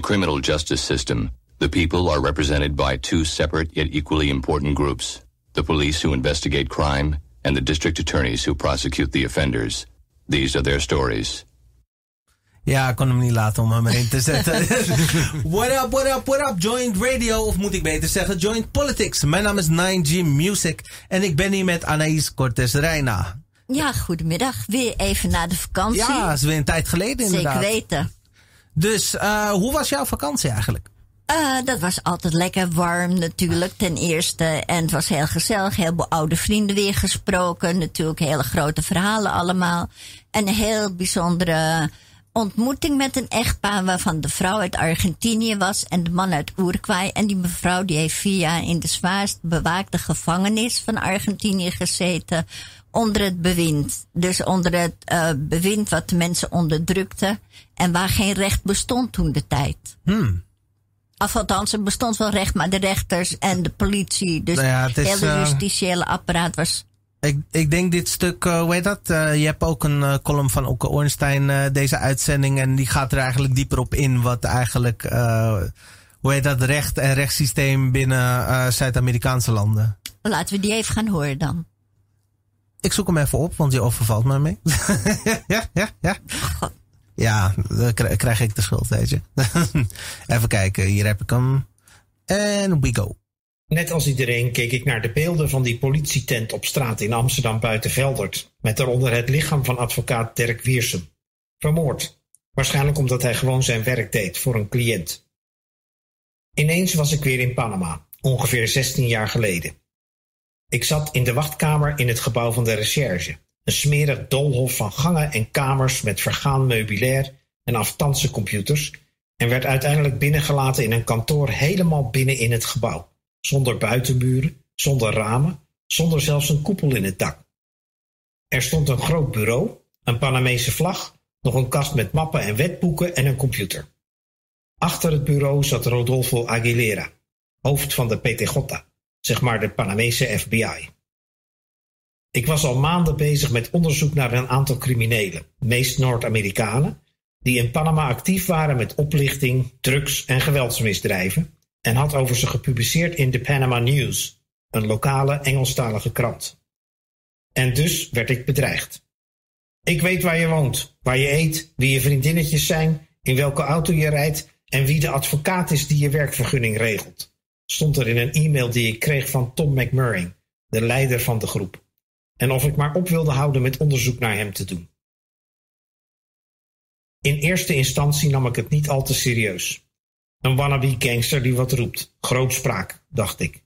the criminal justice system, the people are represented by two separate yet equally important groups the police who investigate crime and the district attorneys who prosecute the offenders. These are their stories. Ja, ik kon hem niet laten om hem erin te zetten. what up, what up, what up, Joint Radio, of moet ik beter zeggen Joint Politics. Mijn naam is 9G Music en ik ben hier met Anaïs Cortes Reina. Ja, goedemiddag. Weer even na de vakantie. Ja, dat is weer een tijd geleden inderdaad. Zeker weten. Dus uh, hoe was jouw vakantie eigenlijk? Uh, dat was altijd lekker warm natuurlijk, ten eerste. En het was heel gezellig. Heel veel oude vrienden weer gesproken. Natuurlijk hele grote verhalen allemaal. En een heel bijzondere ontmoeting met een echtpaar waarvan de vrouw uit Argentinië was en de man uit Uruguay. En die mevrouw die heeft vier jaar in de zwaarst bewaakte gevangenis van Argentinië gezeten onder het bewind. Dus onder het uh, bewind wat de mensen onderdrukte en waar geen recht bestond toen de tijd. Hmm. Of althans, er bestond wel recht, maar de rechters en de politie, dus Nou ja, het is, hele eh, justitiële apparaat was Ik, ik denk dit stuk, eh, hoe heet dat? Eh, je hebt ook een column van Oeke Ornstein, deze uitzending. En die gaat er eigenlijk dieper op in wat eigenlijk, hoe heet dat, recht en rechtssysteem binnen Zuid-Amerikaanse landen. Laten we die even gaan horen dan. Ik zoek hem even op, want die overvalt me mee. ja, ja, ja. God. Ja, dan kri- krijg ik de schuld, weet je. even kijken, hier heb ik hem. En we go. Net als iedereen keek ik naar de beelden van die politietent op straat in Amsterdam buiten Veldert, met daaronder het lichaam van advocaat Dirk Wiersum. Vermoord. Waarschijnlijk omdat hij gewoon zijn werk deed voor een cliënt. Ineens was ik weer in Panama, ongeveer 16 jaar geleden. Ik zat in de wachtkamer in het gebouw van de recherche, een smerig doolhof van gangen en kamers met vergaan meubilair en aftanse computers, en werd uiteindelijk binnengelaten in een kantoor helemaal binnen in het gebouw zonder buitenmuren, zonder ramen, zonder zelfs een koepel in het dak. Er stond een groot bureau, een Panamese vlag, nog een kast met mappen en wetboeken en een computer. Achter het bureau zat Rodolfo Aguilera, hoofd van de PTJ, zeg maar de Panamese FBI. Ik was al maanden bezig met onderzoek naar een aantal criminelen, meest Noord-Amerikanen, die in Panama actief waren met oplichting, drugs en geweldsmisdrijven en had over ze gepubliceerd in de Panama News, een lokale Engelstalige krant. En dus werd ik bedreigd. Ik weet waar je woont, waar je eet, wie je vriendinnetjes zijn, in welke auto je rijdt en wie de advocaat is die je werkvergunning regelt, stond er in een e-mail die ik kreeg van Tom McMurray, de leider van de groep, en of ik maar op wilde houden met onderzoek naar hem te doen. In eerste instantie nam ik het niet al te serieus. Een wannabe gangster die wat roept. Grootspraak, dacht ik.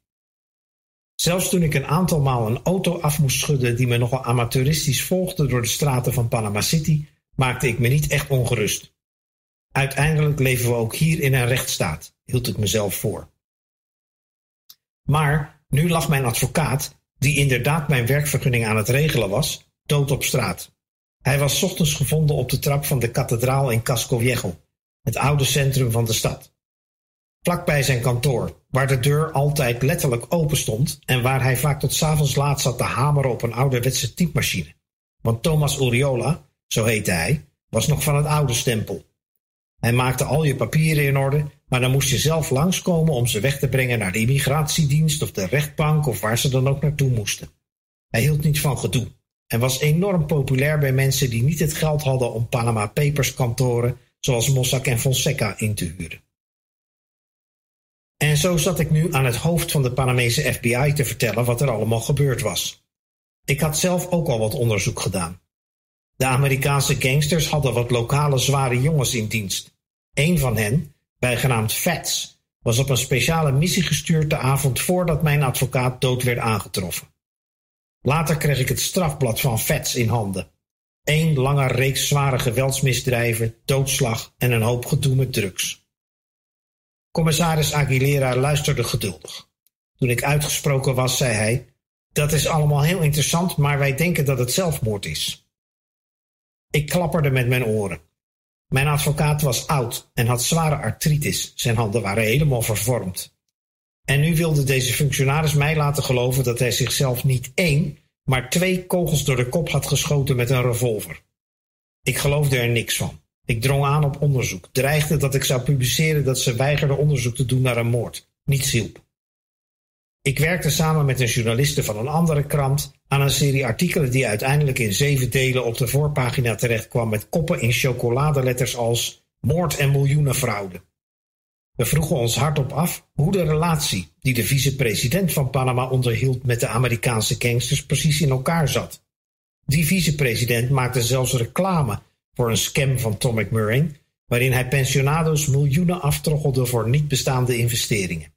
Zelfs toen ik een aantal maal een auto af moest schudden die me nogal amateuristisch volgde door de straten van Panama City, maakte ik me niet echt ongerust. Uiteindelijk leven we ook hier in een rechtsstaat, hield ik mezelf voor. Maar nu lag mijn advocaat, die inderdaad mijn werkvergunning aan het regelen was, dood op straat. Hij was ochtends gevonden op de trap van de kathedraal in Casco Viejo, het oude centrum van de stad vlakbij zijn kantoor, waar de deur altijd letterlijk open stond en waar hij vaak tot 's avonds laat zat te hameren op een ouderwetse typemachine. Want Thomas Uriola, zo heette hij, was nog van het oude stempel. Hij maakte al je papieren in orde, maar dan moest je zelf langskomen om ze weg te brengen naar de immigratiedienst of de rechtbank of waar ze dan ook naartoe moesten. Hij hield niet van gedoe en was enorm populair bij mensen die niet het geld hadden om Panama Papers kantoren zoals Mossack en Fonseca in te huren. En zo zat ik nu aan het hoofd van de Panamese FBI te vertellen wat er allemaal gebeurd was. Ik had zelf ook al wat onderzoek gedaan. De Amerikaanse gangsters hadden wat lokale zware jongens in dienst. Een van hen, bijgenaamd Fats, was op een speciale missie gestuurd de avond voordat mijn advocaat dood werd aangetroffen. Later kreeg ik het strafblad van Fats in handen. Eén lange reeks zware geweldsmisdrijven, doodslag en een hoop gedoe met drugs. Commissaris Aguilera luisterde geduldig. Toen ik uitgesproken was, zei hij: Dat is allemaal heel interessant, maar wij denken dat het zelfmoord is. Ik klapperde met mijn oren. Mijn advocaat was oud en had zware artritis. Zijn handen waren helemaal vervormd. En nu wilde deze functionaris mij laten geloven dat hij zichzelf niet één, maar twee kogels door de kop had geschoten met een revolver. Ik geloofde er niks van. Ik drong aan op onderzoek, dreigde dat ik zou publiceren dat ze weigerde onderzoek te doen naar een moord. Niets hielp. Ik werkte samen met een journaliste van een andere krant aan een serie artikelen die uiteindelijk in zeven delen op de voorpagina terecht kwam met koppen in chocoladeletters als moord en miljoenenfraude. We vroegen ons hardop af hoe de relatie die de vicepresident van Panama onderhield met de Amerikaanse gangsters precies in elkaar zat. Die vicepresident maakte zelfs reclame voor een scam van Tom McMurray, waarin hij pensionado's miljoenen aftroggelde voor niet bestaande investeringen.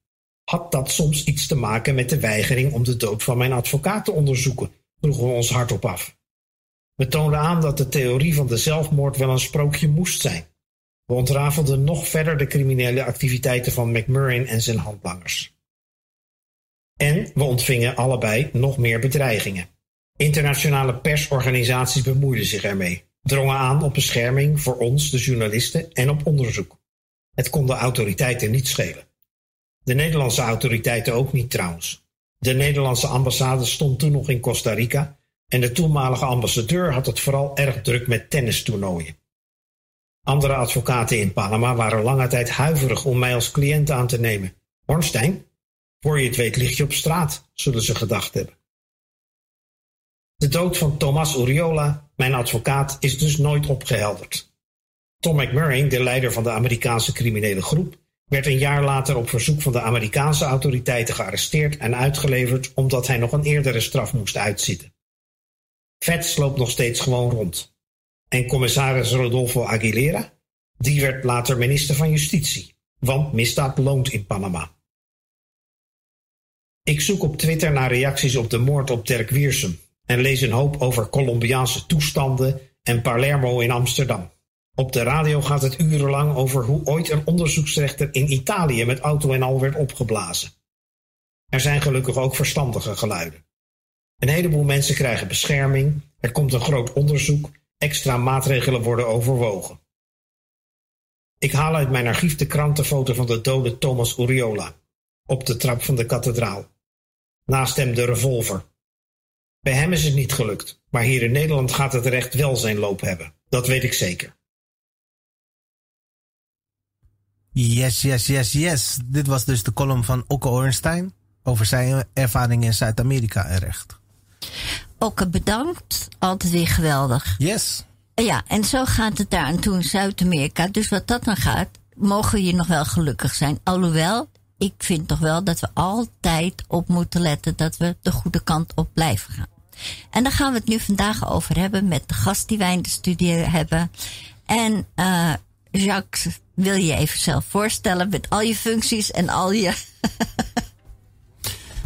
Had dat soms iets te maken met de weigering om de dood van mijn advocaat te onderzoeken? vroegen we ons hardop af. We toonden aan dat de theorie van de zelfmoord wel een sprookje moest zijn. We ontrafelden nog verder de criminele activiteiten van McMurray en zijn handlangers. En we ontvingen allebei nog meer bedreigingen. Internationale persorganisaties bemoeiden zich ermee, drongen aan op bescherming voor ons, de journalisten, en op onderzoek. Het kon de autoriteiten niet schelen. De Nederlandse autoriteiten ook niet trouwens. De Nederlandse ambassade stond toen nog in Costa Rica en de toenmalige ambassadeur had het vooral erg druk met tennistoernooien. Andere advocaten in Panama waren lange tijd huiverig om mij als cliënt aan te nemen. Hornstein, voor je het weet lig je op straat, zullen ze gedacht hebben. De dood van Thomas Uriola, mijn advocaat, is dus nooit opgehelderd. Tom McMurray, de leider van de Amerikaanse criminele groep, werd een jaar later op verzoek van de Amerikaanse autoriteiten gearresteerd en uitgeleverd omdat hij nog een eerdere straf moest uitzitten. Vets loopt nog steeds gewoon rond. En commissaris Rodolfo Aguilera, die werd later minister van Justitie, want misdaad loont in Panama. Ik zoek op Twitter naar reacties op de moord op Dirk Wiersum en lees een hoop over Colombiaanse toestanden en Palermo in Amsterdam. Op de radio gaat het urenlang over hoe ooit een onderzoeksrechter in Italië met auto en al werd opgeblazen. Er zijn gelukkig ook verstandige geluiden. Een heleboel mensen krijgen bescherming, er komt een groot onderzoek, extra maatregelen worden overwogen. Ik haal uit mijn archief de krantenfoto van de dode Thomas Uriola op de trap van de kathedraal. Naast hem de revolver. Bij hem is het niet gelukt, maar hier in Nederland gaat het recht wel zijn loop hebben. Dat weet ik zeker. Yes, yes, yes, yes. Dit was dus de column van Okke Ornstein over zijn ervaring in Zuid-Amerika en recht. Okke, bedankt. Altijd weer geweldig. Yes. Ja, en zo gaat het daar en toe in Zuid-Amerika. Dus wat dat dan gaat, mogen we hier nog wel gelukkig zijn. Alhoewel, ik vind toch wel dat we altijd op moeten letten dat we de goede kant op blijven gaan. En daar gaan we het nu vandaag over hebben met de gast die wij in de studie hebben. En uh, Jacques, wil je even zelf voorstellen met al je functies en al je.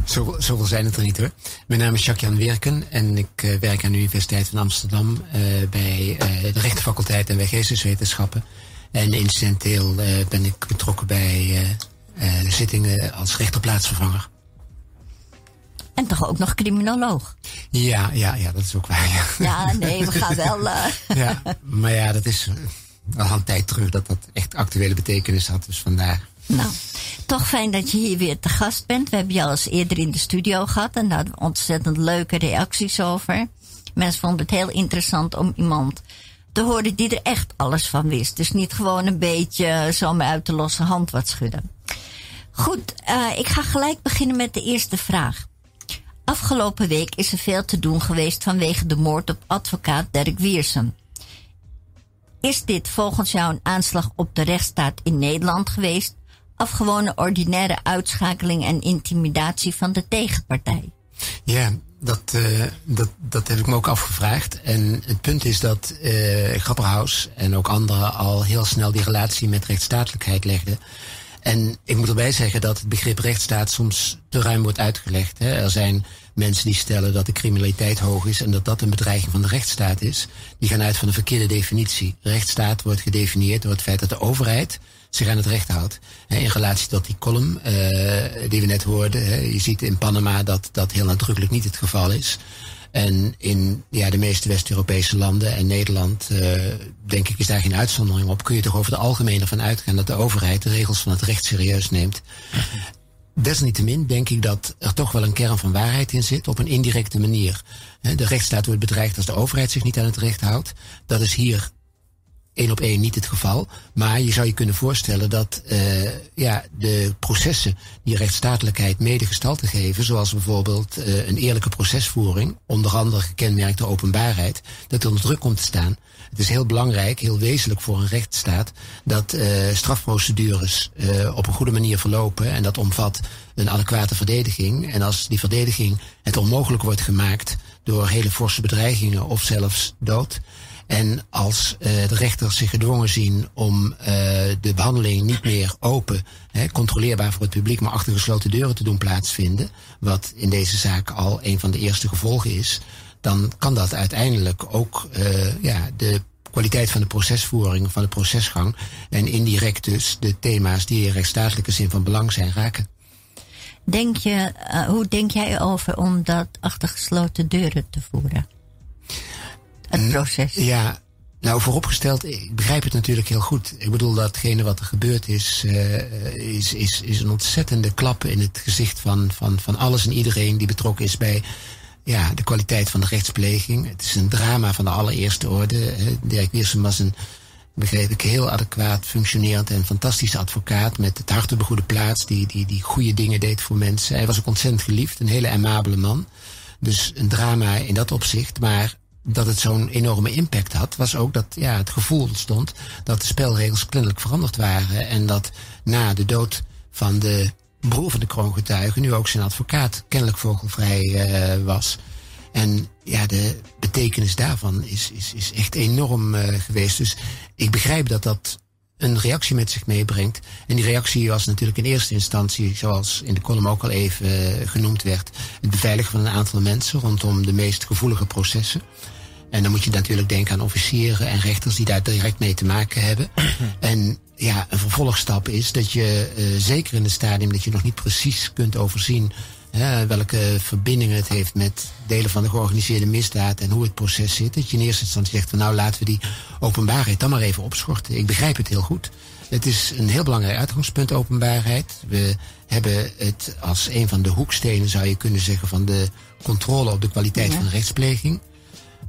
Zoveel, zoveel zijn het er niet hoor. Mijn naam is Jacques-Jan Werken en ik uh, werk aan de Universiteit van Amsterdam uh, bij uh, de rechtenfaculteit en bij geesteswetenschappen. En incidenteel ben ik betrokken bij de zittingen als rechterplaatsvervanger. En toch ook nog criminoloog? Ja, ja, ja, dat is ook waar. Ja, ja nee, we gaan wel. ja, maar ja, dat is al een tijd terug dat dat echt actuele betekenis had. Dus vandaar. Nou, toch fijn dat je hier weer te gast bent. We hebben je al eens eerder in de studio gehad en daar hadden ontzettend leuke reacties over. Mensen vonden het heel interessant om iemand te horen die er echt alles van wist. Dus niet gewoon een beetje zomaar uit de losse hand wat schudden. Goed, uh, ik ga gelijk beginnen met de eerste vraag. Afgelopen week is er veel te doen geweest vanwege de moord op advocaat Dirk Wiersum. Is dit volgens jou een aanslag op de rechtsstaat in Nederland geweest? Of gewoon een ordinaire uitschakeling en intimidatie van de tegenpartij? Ja, dat, uh, dat, dat heb ik me ook afgevraagd. En het punt is dat uh, Grapperhaus en ook anderen al heel snel die relatie met rechtsstatelijkheid legden. En ik moet erbij zeggen dat het begrip rechtsstaat soms te ruim wordt uitgelegd. Hè. Er zijn mensen die stellen dat de criminaliteit hoog is en dat dat een bedreiging van de rechtsstaat is. Die gaan uit van een verkeerde definitie. Rechtsstaat wordt gedefinieerd door het feit dat de overheid zich aan het recht houdt. In relatie tot die column uh, die we net hoorden. Je ziet in Panama dat dat heel nadrukkelijk niet het geval is. En in ja, de meeste West-Europese landen en Nederland, uh, denk ik, is daar geen uitzondering op. Kun je toch over het algemeen ervan uitgaan dat de overheid de regels van het recht serieus neemt. Desniettemin denk ik dat er toch wel een kern van waarheid in zit, op een indirecte manier. De rechtsstaat wordt bedreigd als de overheid zich niet aan het recht houdt. Dat is hier één op één niet het geval. Maar je zou je kunnen voorstellen dat uh, ja, de processen die rechtsstatelijkheid mede gestalte geven, zoals bijvoorbeeld uh, een eerlijke procesvoering, onder andere gekenmerkt door openbaarheid, dat onder druk komt te staan. Het is heel belangrijk, heel wezenlijk voor een rechtsstaat, dat uh, strafprocedures op een goede manier verlopen. En dat omvat een adequate verdediging. En als die verdediging het onmogelijk wordt gemaakt door hele forse bedreigingen of zelfs dood, en als uh, de rechters zich gedwongen zien om de behandeling niet meer open, hè, controleerbaar voor het publiek, maar achter gesloten deuren te doen plaatsvinden, wat in deze zaak al een van de eerste gevolgen is, dan kan dat uiteindelijk ook uh, ja, de kwaliteit van de procesvoering, van de procesgang en indirect dus de thema's die in rechtsstatelijke zin van belang zijn raken. Denk je, hoe denk jij over om dat achter gesloten deuren te voeren? het proces. Ja, nou, vooropgesteld, ik begrijp het natuurlijk heel goed. Ik bedoel, datgene wat er gebeurd is, uh, is, is, is een ontzettende klap in het gezicht van, van, van alles en iedereen die betrokken is bij ja, de kwaliteit van de rechtspleging. Het is een drama van de allereerste orde. Dirk Wiersum was een, begreep ik, heel adequaat functionerend en fantastische advocaat met het hart op de goede plaats, die, die, die goede dingen deed voor mensen. Hij was ook ontzettend geliefd, een hele amabele man. Dus een drama in dat opzicht, maar dat het zo'n enorme impact had, was ook dat ja, het gevoel ontstond dat de spelregels kennelijk veranderd waren. En dat na de dood van de broer van de kroongetuige nu ook zijn advocaat kennelijk vogelvrij uh, was. En ja, de betekenis daarvan is, is, is echt enorm uh, geweest. Dus ik begrijp dat dat een reactie met zich meebrengt. En die reactie was natuurlijk in eerste instantie, zoals in de column ook al even uh, genoemd werd, het beveiligen van een aantal mensen rondom de meest gevoelige processen. En dan moet je natuurlijk denken aan officieren en rechters die daar direct mee te maken hebben. en ja, een vervolgstap is dat je uh, zeker in het stadium dat je nog niet precies kunt overzien hè, welke verbindingen het heeft met delen van de georganiseerde misdaad en hoe het proces zit. Dat je in eerste instantie zegt van nou laten we die openbaarheid dan maar even opschorten. Ik begrijp het heel goed. Het is een heel belangrijk uitgangspunt, openbaarheid. We hebben het als een van de hoekstenen, zou je kunnen zeggen, van de controle op de kwaliteit van de rechtspleging.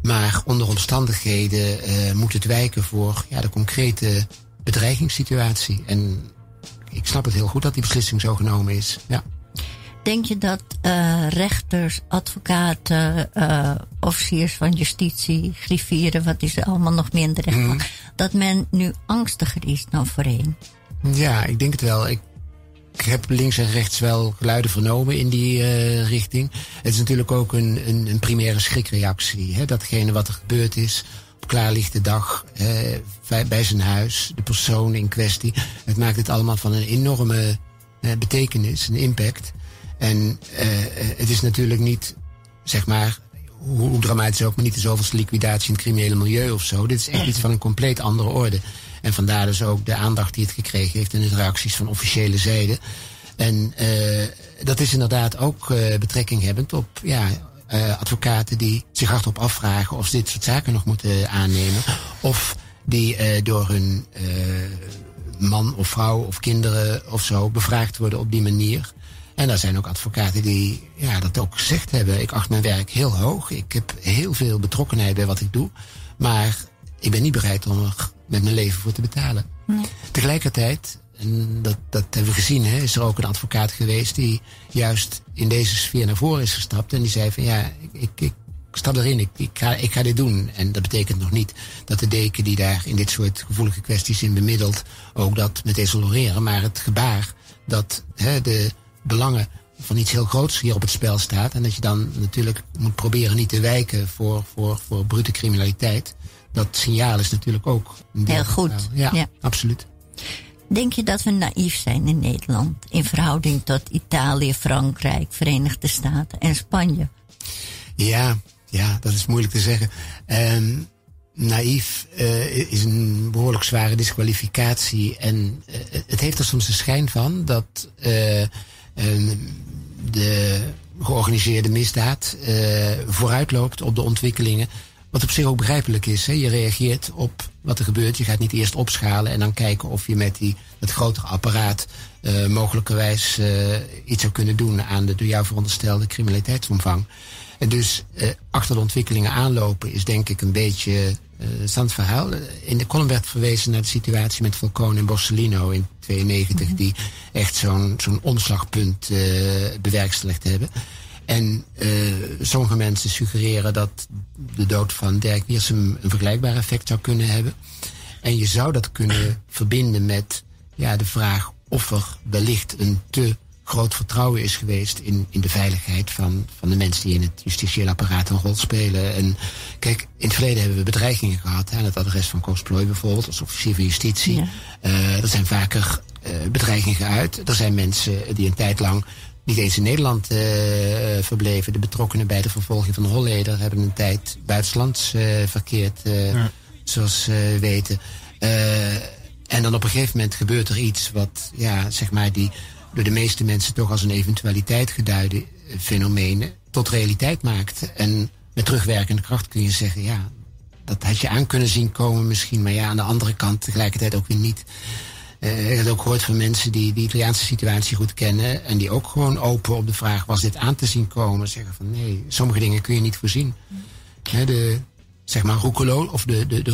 Maar onder omstandigheden uh, moet het wijken voor ja, de concrete bedreigingssituatie. En ik snap het heel goed dat die beslissing zo genomen is. Ja. Denk je dat uh, rechters, advocaten, uh, officiers van justitie, griffieren, wat is er allemaal nog meer in de rechtbank, mm. dat men nu angstiger is dan voorheen? Ja, ik denk het wel. Ik ik heb links en rechts wel geluiden vernomen in die uh, richting. Het is natuurlijk ook een, een, een primaire schrikreactie. Hè? Datgene wat er gebeurd is op klaarlichte dag uh, bij zijn huis, de persoon in kwestie. Het maakt het allemaal van een enorme uh, betekenis, een impact. En het is natuurlijk niet, zeg maar, hoe, hoe dramatisch ook, maar niet de zoveelste liquidatie in het criminele milieu of zo. Dit is echt iets van een compleet andere orde. En vandaar dus ook de aandacht die het gekregen heeft in de reacties van officiële zijde. En uh, dat is inderdaad ook uh, betrekking hebbend op ja, uh, advocaten die zich hardop afvragen of ze dit soort zaken nog moeten aannemen. Of die door hun man of vrouw of kinderen of zo bevraagd worden op die manier. En er zijn ook advocaten die ja, dat ook gezegd hebben. Ik acht mijn werk heel hoog. Ik heb heel veel betrokkenheid bij wat ik doe. Maar ik ben niet bereid om er met mijn leven voor te betalen. Nee. Tegelijkertijd, en dat, dat hebben we gezien, hè, is er ook een advocaat geweest die juist in deze sfeer naar voren is gestapt. En die zei van ja, ik, ik, ik stap erin, ik, ik, ga, ik ga dit doen. En dat betekent nog niet dat de deken die daar in dit soort gevoelige kwesties in bemiddelt, ook dat met desoloreren. Maar het gebaar dat hè, de belangen van iets heel groots hier op het spel staat. En dat je dan natuurlijk moet proberen niet te wijken voor, voor, voor brute criminaliteit dat signaal is natuurlijk ook. Heel goed. Ja, ja, absoluut. Denk je dat we naïef zijn in Nederland in verhouding tot Italië, Frankrijk, Verenigde Staten en Spanje? Ja, ja, dat is moeilijk te zeggen. Um, naïef uh, is een behoorlijk zware disqualificatie. En uh, het heeft er soms de schijn van dat uh, de georganiseerde misdaad vooruitloopt op de ontwikkelingen wat op zich ook begrijpelijk is. Hè? Je reageert op wat er gebeurt. Je gaat niet eerst opschalen en dan kijken of je met die, het grotere apparaat uh, mogelijkerwijs uh, iets zou kunnen doen aan de door jou veronderstelde criminaliteitsomvang. En dus uh, achter de ontwikkelingen aanlopen is denk ik een beetje uh, verhaal. In de column werd verwezen naar de situatie met Falcone en Borsellino in 92, mhm. die echt zo'n zo'n omslagpunt bewerkstelligd hebben. En uh, sommige mensen suggereren dat de dood van Dirk Wiersum een vergelijkbaar effect zou kunnen hebben. En je zou dat kunnen verbinden met ja, de vraag of er wellicht een te groot vertrouwen is geweest in, in de veiligheid van, van de mensen die in het justitieel apparaat een rol spelen. En kijk, in het verleden hebben we bedreigingen gehad aan het adres van Koos Plooi bijvoorbeeld, als officier van justitie. Ja. Uh, er zijn vaker uh, bedreigingen geuit. Er zijn mensen die een tijd lang niet eens in Nederland uh, verbleven. De betrokkenen bij de vervolging van Holleder hebben een tijd buitenlands verkeerd, ja. zoals we weten. en dan op een gegeven moment gebeurt er iets wat, ja, zeg maar, die door de meeste mensen toch als een eventualiteit geduide eh, fenomenen tot realiteit maakt. En met terugwerkende kracht kun je zeggen, ja, dat had je aan kunnen zien komen misschien. Maar ja, aan de andere kant tegelijkertijd ook weer niet. Uh, ik heb ook gehoord van mensen die de Italiaanse situatie goed kennen. En die ook gewoon open op de vraag, was dit aan te zien komen? Zeggen van nee, sommige dingen kun je niet voorzien. de, zeg maar, of de, de, de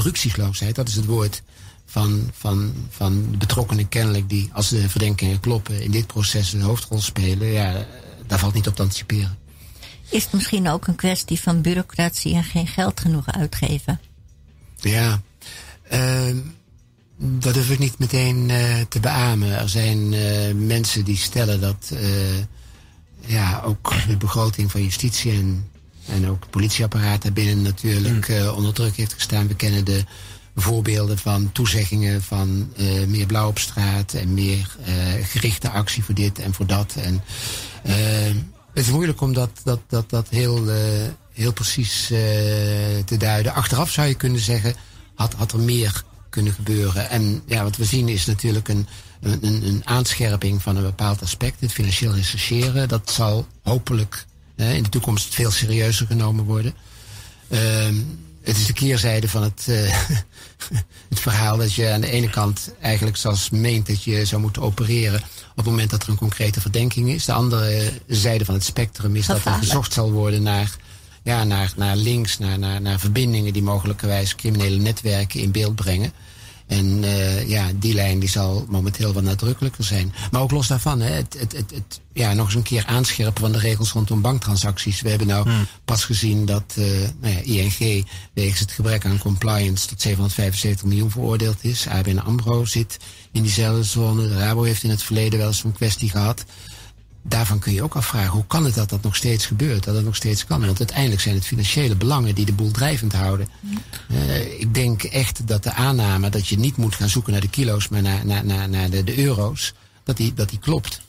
dat is het woord van, van, van de betrokkenen kennelijk die, als de verdenkingen kloppen, in dit proces een hoofdrol spelen, ja, daar valt niet op te anticiperen. Is het misschien ook een kwestie van bureaucratie en geen geld genoeg uitgeven? Ja, uh, dat durf ik niet meteen uh, te beamen. Er zijn uh, mensen die stellen dat uh, ja, ook de begroting van justitie en, en ook het politieapparaat daarbinnen natuurlijk mm. onder druk heeft gestaan. We kennen de voorbeelden van toezeggingen van uh, meer blauw op straat en meer uh, gerichte actie voor dit en voor dat. En uh, het is moeilijk om dat, dat, dat, dat heel, heel precies te duiden. Achteraf zou je kunnen zeggen, had, had er meer kunnen gebeuren. En ja, wat we zien is natuurlijk een, een, een aanscherping van een bepaald aspect. Het financieel rechercheren, dat zal hopelijk in de toekomst veel serieuzer genomen worden. Ehm, het is de keerzijde van het, uh, het verhaal dat je aan de ene kant eigenlijk zelfs meent dat je zou moeten opereren op het moment dat er een concrete verdenking is. De andere zijde van het spectrum is dat er gezocht zal worden naar, ja, naar, naar links, naar, naar, naar verbindingen die mogelijkerwijs criminele netwerken in beeld brengen. En uh, ja, die lijn die zal momenteel wat nadrukkelijker zijn. Maar ook los daarvan, hè, het, het, het, het, ja, nog eens een keer aanscherpen van de regels rondom banktransacties. We hebben nou hmm. pas gezien dat uh, nou ja, ING wegens het gebrek aan compliance tot 775 miljoen veroordeeld is. ABN AMRO zit in diezelfde zone. De Rabo heeft in het verleden wel eens een kwestie gehad daarvan kun je ook afvragen, hoe kan het dat dat nog steeds gebeurt? Dat het nog steeds kan? Want uiteindelijk zijn het financiële belangen die de boel drijvend houden. Uh, ik denk echt dat de aanname dat je niet moet gaan zoeken naar de kilo's, maar naar, naar, naar, naar de, de euro's, dat die, dat die klopt.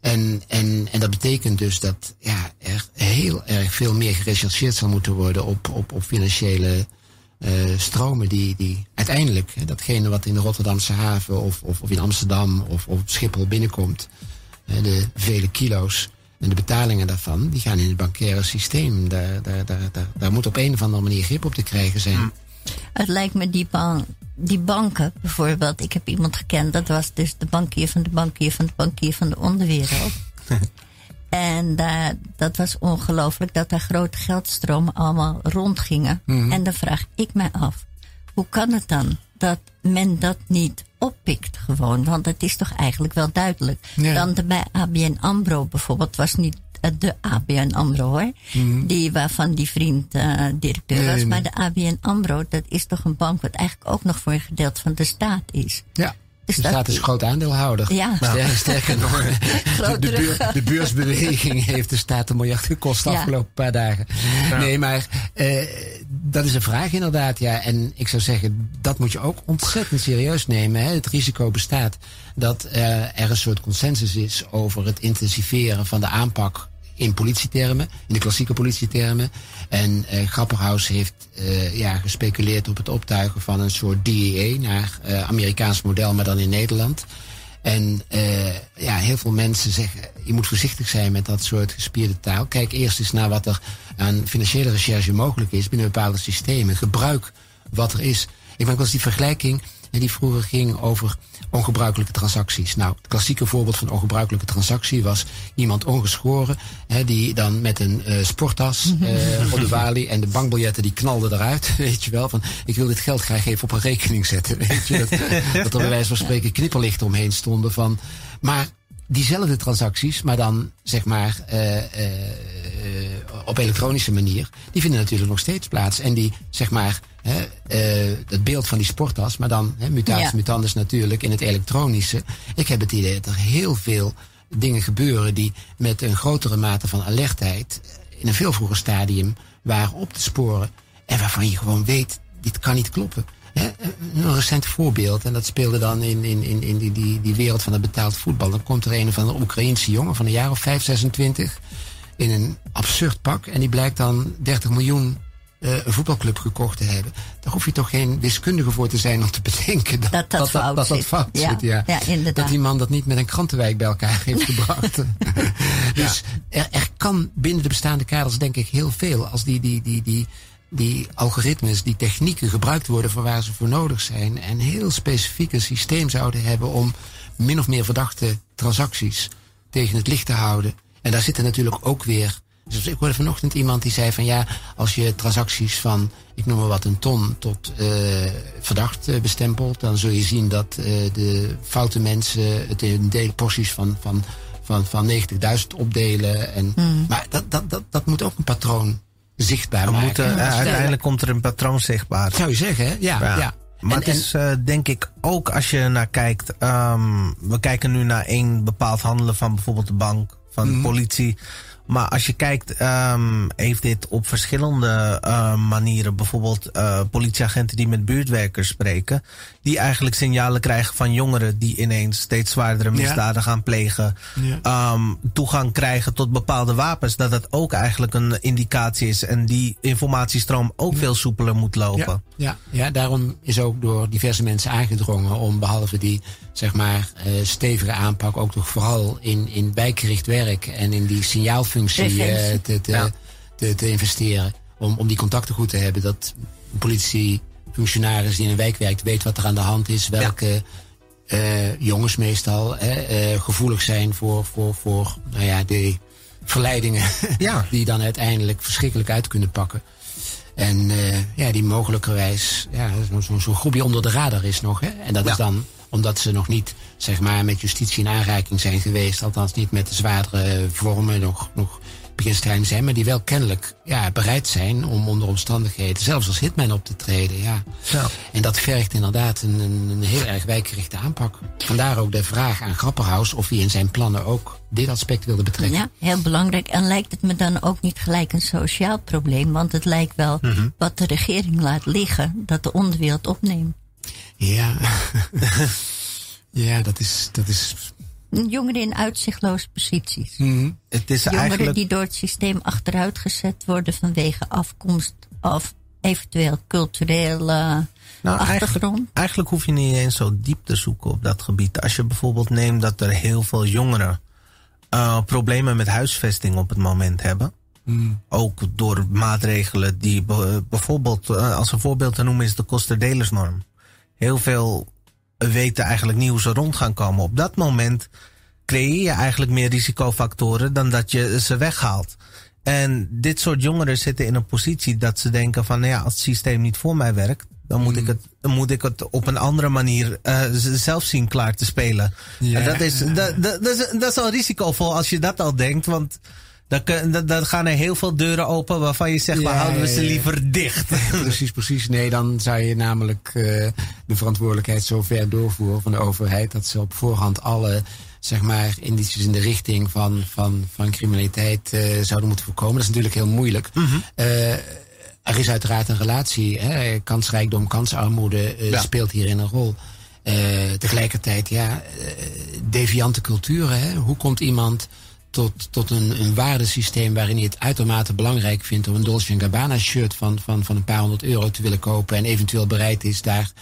En, en, en dat betekent dus dat ja, er heel erg veel meer gerechercheerd zal moeten worden op, op, op financiële uh, stromen die, die uiteindelijk, datgene wat in de Rotterdamse haven of, of, of in Amsterdam of, of op Schiphol binnenkomt, de vele kilo's en de betalingen daarvan, die gaan in het bankaire systeem. Daar, daar, daar, daar, daar moet op een of andere manier grip op te krijgen zijn. Hm. Het lijkt me die, ban die banken bijvoorbeeld. Ik heb iemand gekend, dat was dus de bankier van de bankier van de bankier van de onderwereld. en daar, dat was ongelooflijk dat daar grote geldstromen allemaal rondgingen. Mm En dan vraag ik mij af, hoe kan het dan dat men dat niet oppikt gewoon. Want het is toch eigenlijk wel duidelijk. Dan de, bij ABN AMRO bijvoorbeeld was niet eh, de ABN AMRO hoor. Mhm. Die waarvan die vriend uh, directeur was. Maar de ABN AMRO, dat is toch een bank wat eigenlijk ook nog voor een gedeelte van de staat is. Ja. Dus de staat is een groot aandeelhouder. Ja. Sterker, sterker nog, de, de, de, beursbeweging heeft de staat een miljard gekost de afgelopen paar dagen. Nee, maar uh, dat is een vraag inderdaad. Ja. En ik zou zeggen, dat moet je ook ontzettend serieus nemen. Hè. Het risico bestaat dat uh, er een soort consensus is over het intensiveren van de aanpak in politietermen, in de klassieke politietermen. En uh, Grapperhaus heeft uh, ja, gespeculeerd op het optuigen van een soort DEA naar uh, Amerikaans model, maar dan in Nederland. En ja, heel veel mensen zeggen, je moet voorzichtig zijn met dat soort gespierde taal. Kijk eerst eens naar wat er aan financiële recherche mogelijk is binnen bepaalde systemen. Gebruik wat er is. Ik maak wel eens die vergelijking die vroeger ging over ongebruikelijke transacties. Nou, het klassieke voorbeeld van ongebruikelijke transactie was iemand ongeschoren, hè, die dan met een uh, sporttas uh, op de balie en de bankbiljetten die knalden eruit, weet je wel, van ik wil dit geld graag even op een rekening zetten, weet je, dat, dat er bij wijze van spreken knipperlichten omheen stonden van, maar diezelfde transacties, maar dan zeg maar uh, uh, op elektronische manier, die vinden natuurlijk nog steeds plaats. En die zeg maar hè, uh, het beeld van die sporttas, maar dan hè, mutatis ja. mutandis natuurlijk in het elektronische. Ik heb het idee dat er heel veel dingen gebeuren die met een grotere mate van alertheid in een veel vroeger stadium waren op te sporen. En waarvan je gewoon weet, dit kan niet kloppen. Een recent voorbeeld, en dat speelde dan in, in, in, in die, die, die wereld van het betaald voetbal. Dan komt er een van een Oekraïense jongen van een jaar of 5, 26 in een absurd pak. En die blijkt dan 30 miljoen uh, een voetbalclub gekocht te hebben. Daar hoef je toch geen wiskundige voor te zijn om te bedenken dat dat, dat, dat, fout, dat, dat fout ja. zit. Ja. ja dat die man dat niet met een krantenwijk bij elkaar heeft gebracht. dus er, er kan binnen de bestaande kaders denk ik heel veel. Als die, die, die, die, die algoritmes, die technieken gebruikt worden voor waar ze voor nodig zijn. En heel specifiek een systeem zouden hebben om min of meer verdachte transacties tegen het licht te houden. En daar zitten natuurlijk ook weer. Dus ik hoorde vanochtend iemand die zei van ja, als je transacties van, ik noem maar wat, een ton tot uh, verdacht uh, bestempelt, dan zul je zien dat uh, de foute mensen het in deel porties van, van, van, van 90.000 opdelen. En, mm. Maar dat, dat, dat, dat moet ook een patroon zichtbaar maken. Moeten, ja, uiteindelijk komt er een patroon zichtbaar. Zou je zeggen, hè? Ja, ja. ja. Maar en, het is uh, denk ik ook als je naar kijkt. Um, we kijken nu naar één bepaald handelen van bijvoorbeeld de bank, van mm -hmm. de politie. Maar als je kijkt, um, heeft dit op verschillende uh, manieren. Bijvoorbeeld uh, politieagenten die met buurtwerkers spreken. Die eigenlijk signalen krijgen van jongeren die ineens steeds zwaardere misdaden gaan plegen. Ja. Um, toegang krijgen tot bepaalde wapens. Dat dat ook eigenlijk een indicatie is. En die informatiestroom ook ja. veel soepeler moet lopen. Ja. Ja. daarom is ook door diverse mensen aangedrongen om behalve die zeg maar uh, stevige aanpak ook toch vooral in, in wijkgericht werk en in die signaalfunctie te, te, ja. te, te, investeren. Om, om die contacten goed te hebben. Dat een politiefunctionaris die in een wijk werkt weet wat er aan de hand is. Welke ja. uh, jongens meestal gevoelig zijn voor, voor, voor nou ja, de verleidingen ja. die dan uiteindelijk verschrikkelijk uit kunnen pakken. En ja, die mogelijkerwijs ja, zo'n zo groepje onder de radar is nog. Hè? En dat is dan omdat ze nog niet zeg maar, met justitie in aanraking zijn geweest. Althans niet met de zwaardere vormen nog, nog beginstrein zijn. Maar die wel kennelijk ja, bereid zijn om onder omstandigheden, zelfs als hitman op te treden. Ja. ja. En dat vergt inderdaad een, een, een, heel erg wijkgerichte aanpak. Vandaar ook de vraag aan Grapperhaus of hij in zijn plannen ook dit aspect wilde betrekken. Ja, heel belangrijk. En lijkt het me dan ook niet gelijk een sociaal probleem? Want het lijkt wel mm -hmm. wat de regering laat liggen, dat de onderwereld opneemt. Ja, ja dat, is, dat is. Jongeren in uitzichtloze posities. Mm. Het is Jongeren eigenlijk... die door het systeem achteruit gezet worden vanwege afkomst of eventueel culturele nou, achtergrond. Eigenlijk, eigenlijk hoef je niet eens zo diep te zoeken op dat gebied. Als je bijvoorbeeld neemt dat er heel veel jongeren uh, problemen met huisvesting op het moment hebben. Mm. Ook door maatregelen die bijvoorbeeld, uh, als een voorbeeld te noemen is de kostendelersnorm heel veel weten eigenlijk niet hoe ze rond gaan komen. Op dat moment creëer je eigenlijk meer risicofactoren dan dat je ze weghaalt. En dit soort jongeren zitten in een positie dat ze denken van, nou ja, als het systeem niet voor mij werkt, dan moet, mm. ik, het, dan moet ik het op een andere manier uh, zelf zien klaar te spelen. Ja. En dat is, dat, dat, dat, is, dat is al risicovol als je dat al denkt, want dan, dan, dan, gaan er heel veel deuren open waarvan je zegt, ja, maar houden we ze liever dicht. precies, precies. Nee, dan zou je namelijk uh, de verantwoordelijkheid zo ver doorvoeren van de overheid dat ze op voorhand alle zeg maar, indices in de richting van, van, van criminaliteit uh, zouden moeten voorkomen. Dat is natuurlijk heel moeilijk. Mm -hmm. uh, er is uiteraard een relatie. Hè? Kansrijkdom, kansarmoede ja. speelt hierin een rol. tegelijkertijd, ja, deviante culturen. Hè? Hoe komt iemand tot, tot een, een waardesysteem waarin hij het uitermate belangrijk vindt om een Dolce Gabbana shirt van, van, van een paar honderd euro te willen kopen en eventueel bereid is daar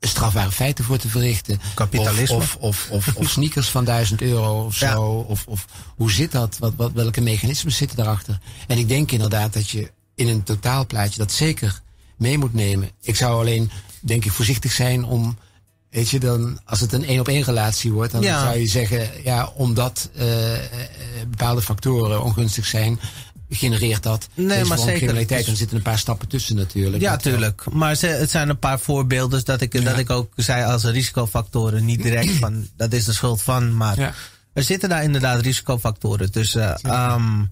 strafbare feiten voor te verrichten. Kapitalisme. Of, of, of, of, sneakers van duizend euro of zo. Of, of hoe zit dat? Wat, wat, welke mechanismen zitten daarachter? En ik denk inderdaad dat je in een totaalplaatje dat zeker mee moet nemen. Ik zou alleen, denk ik, voorzichtig zijn om Weet je, dan, als het een één op één relatie wordt, dan zou je zeggen, ja, omdat uh, bepaalde factoren ongunstig zijn, genereert dat. Nee, maar zeker. criminaliteit. Dan zitten een paar stappen tussen natuurlijk. Ja, tuurlijk. Maar het zijn een paar voorbeelden dat ik, dat ik ook zei als risicofactoren. Niet direct van, dat is de schuld van, maar ja. er zitten daar inderdaad risicofactoren. Dus uh, um,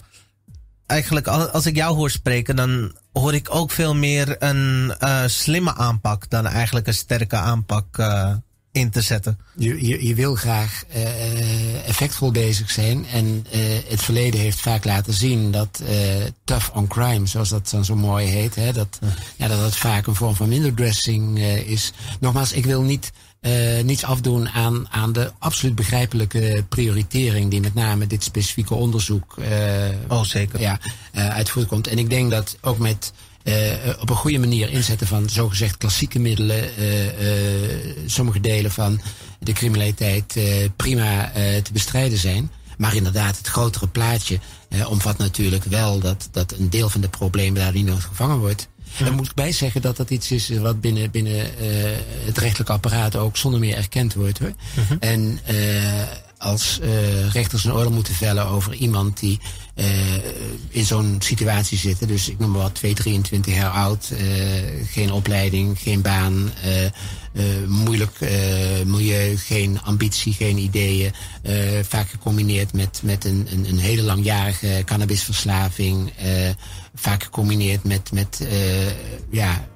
eigenlijk als ik jou hoor spreken, dan hoor ik ook veel meer een uh, slimme aanpak dan eigenlijk een sterke aanpak uh, in te zetten. Je, je, je wil graag uh, effectvol bezig zijn. En het verleden heeft vaak laten zien dat tough on crime, zoals dat dan zo mooi heet, hè, dat, ja. dat het vaak een vorm van minderdressing is. Nogmaals, ik wil niet uh, niets afdoen aan, aan de absoluut begrijpelijke prioritering die met name dit specifieke onderzoek uh, oh, zeker. Ja, uh, uit voortkomt. En ik denk dat ook met op een goede manier inzetten van zogezegd klassieke middelen, sommige delen van de criminaliteit prima te bestrijden zijn. Maar inderdaad, het grotere plaatje omvat natuurlijk wel dat, dat een deel van de problemen daar niet nog gevangen wordt. Dan moet ik bij zeggen dat dat iets is wat binnen, binnen uh, het rechtelijk apparaat ook zonder meer erkend wordt. Hoor. Mhm. En uh, als uh, rechters een oordeel moeten vellen over iemand die uh, in zo'n situatie zit. Dus ik noem maar wat, 2, 23 jaar oud, uh, geen opleiding, geen baan, moeilijk milieu, geen ambitie, geen ideeën. vaak gecombineerd met, met een, een, een hele langjarige cannabisverslaving vaak gecombineerd met, met ja,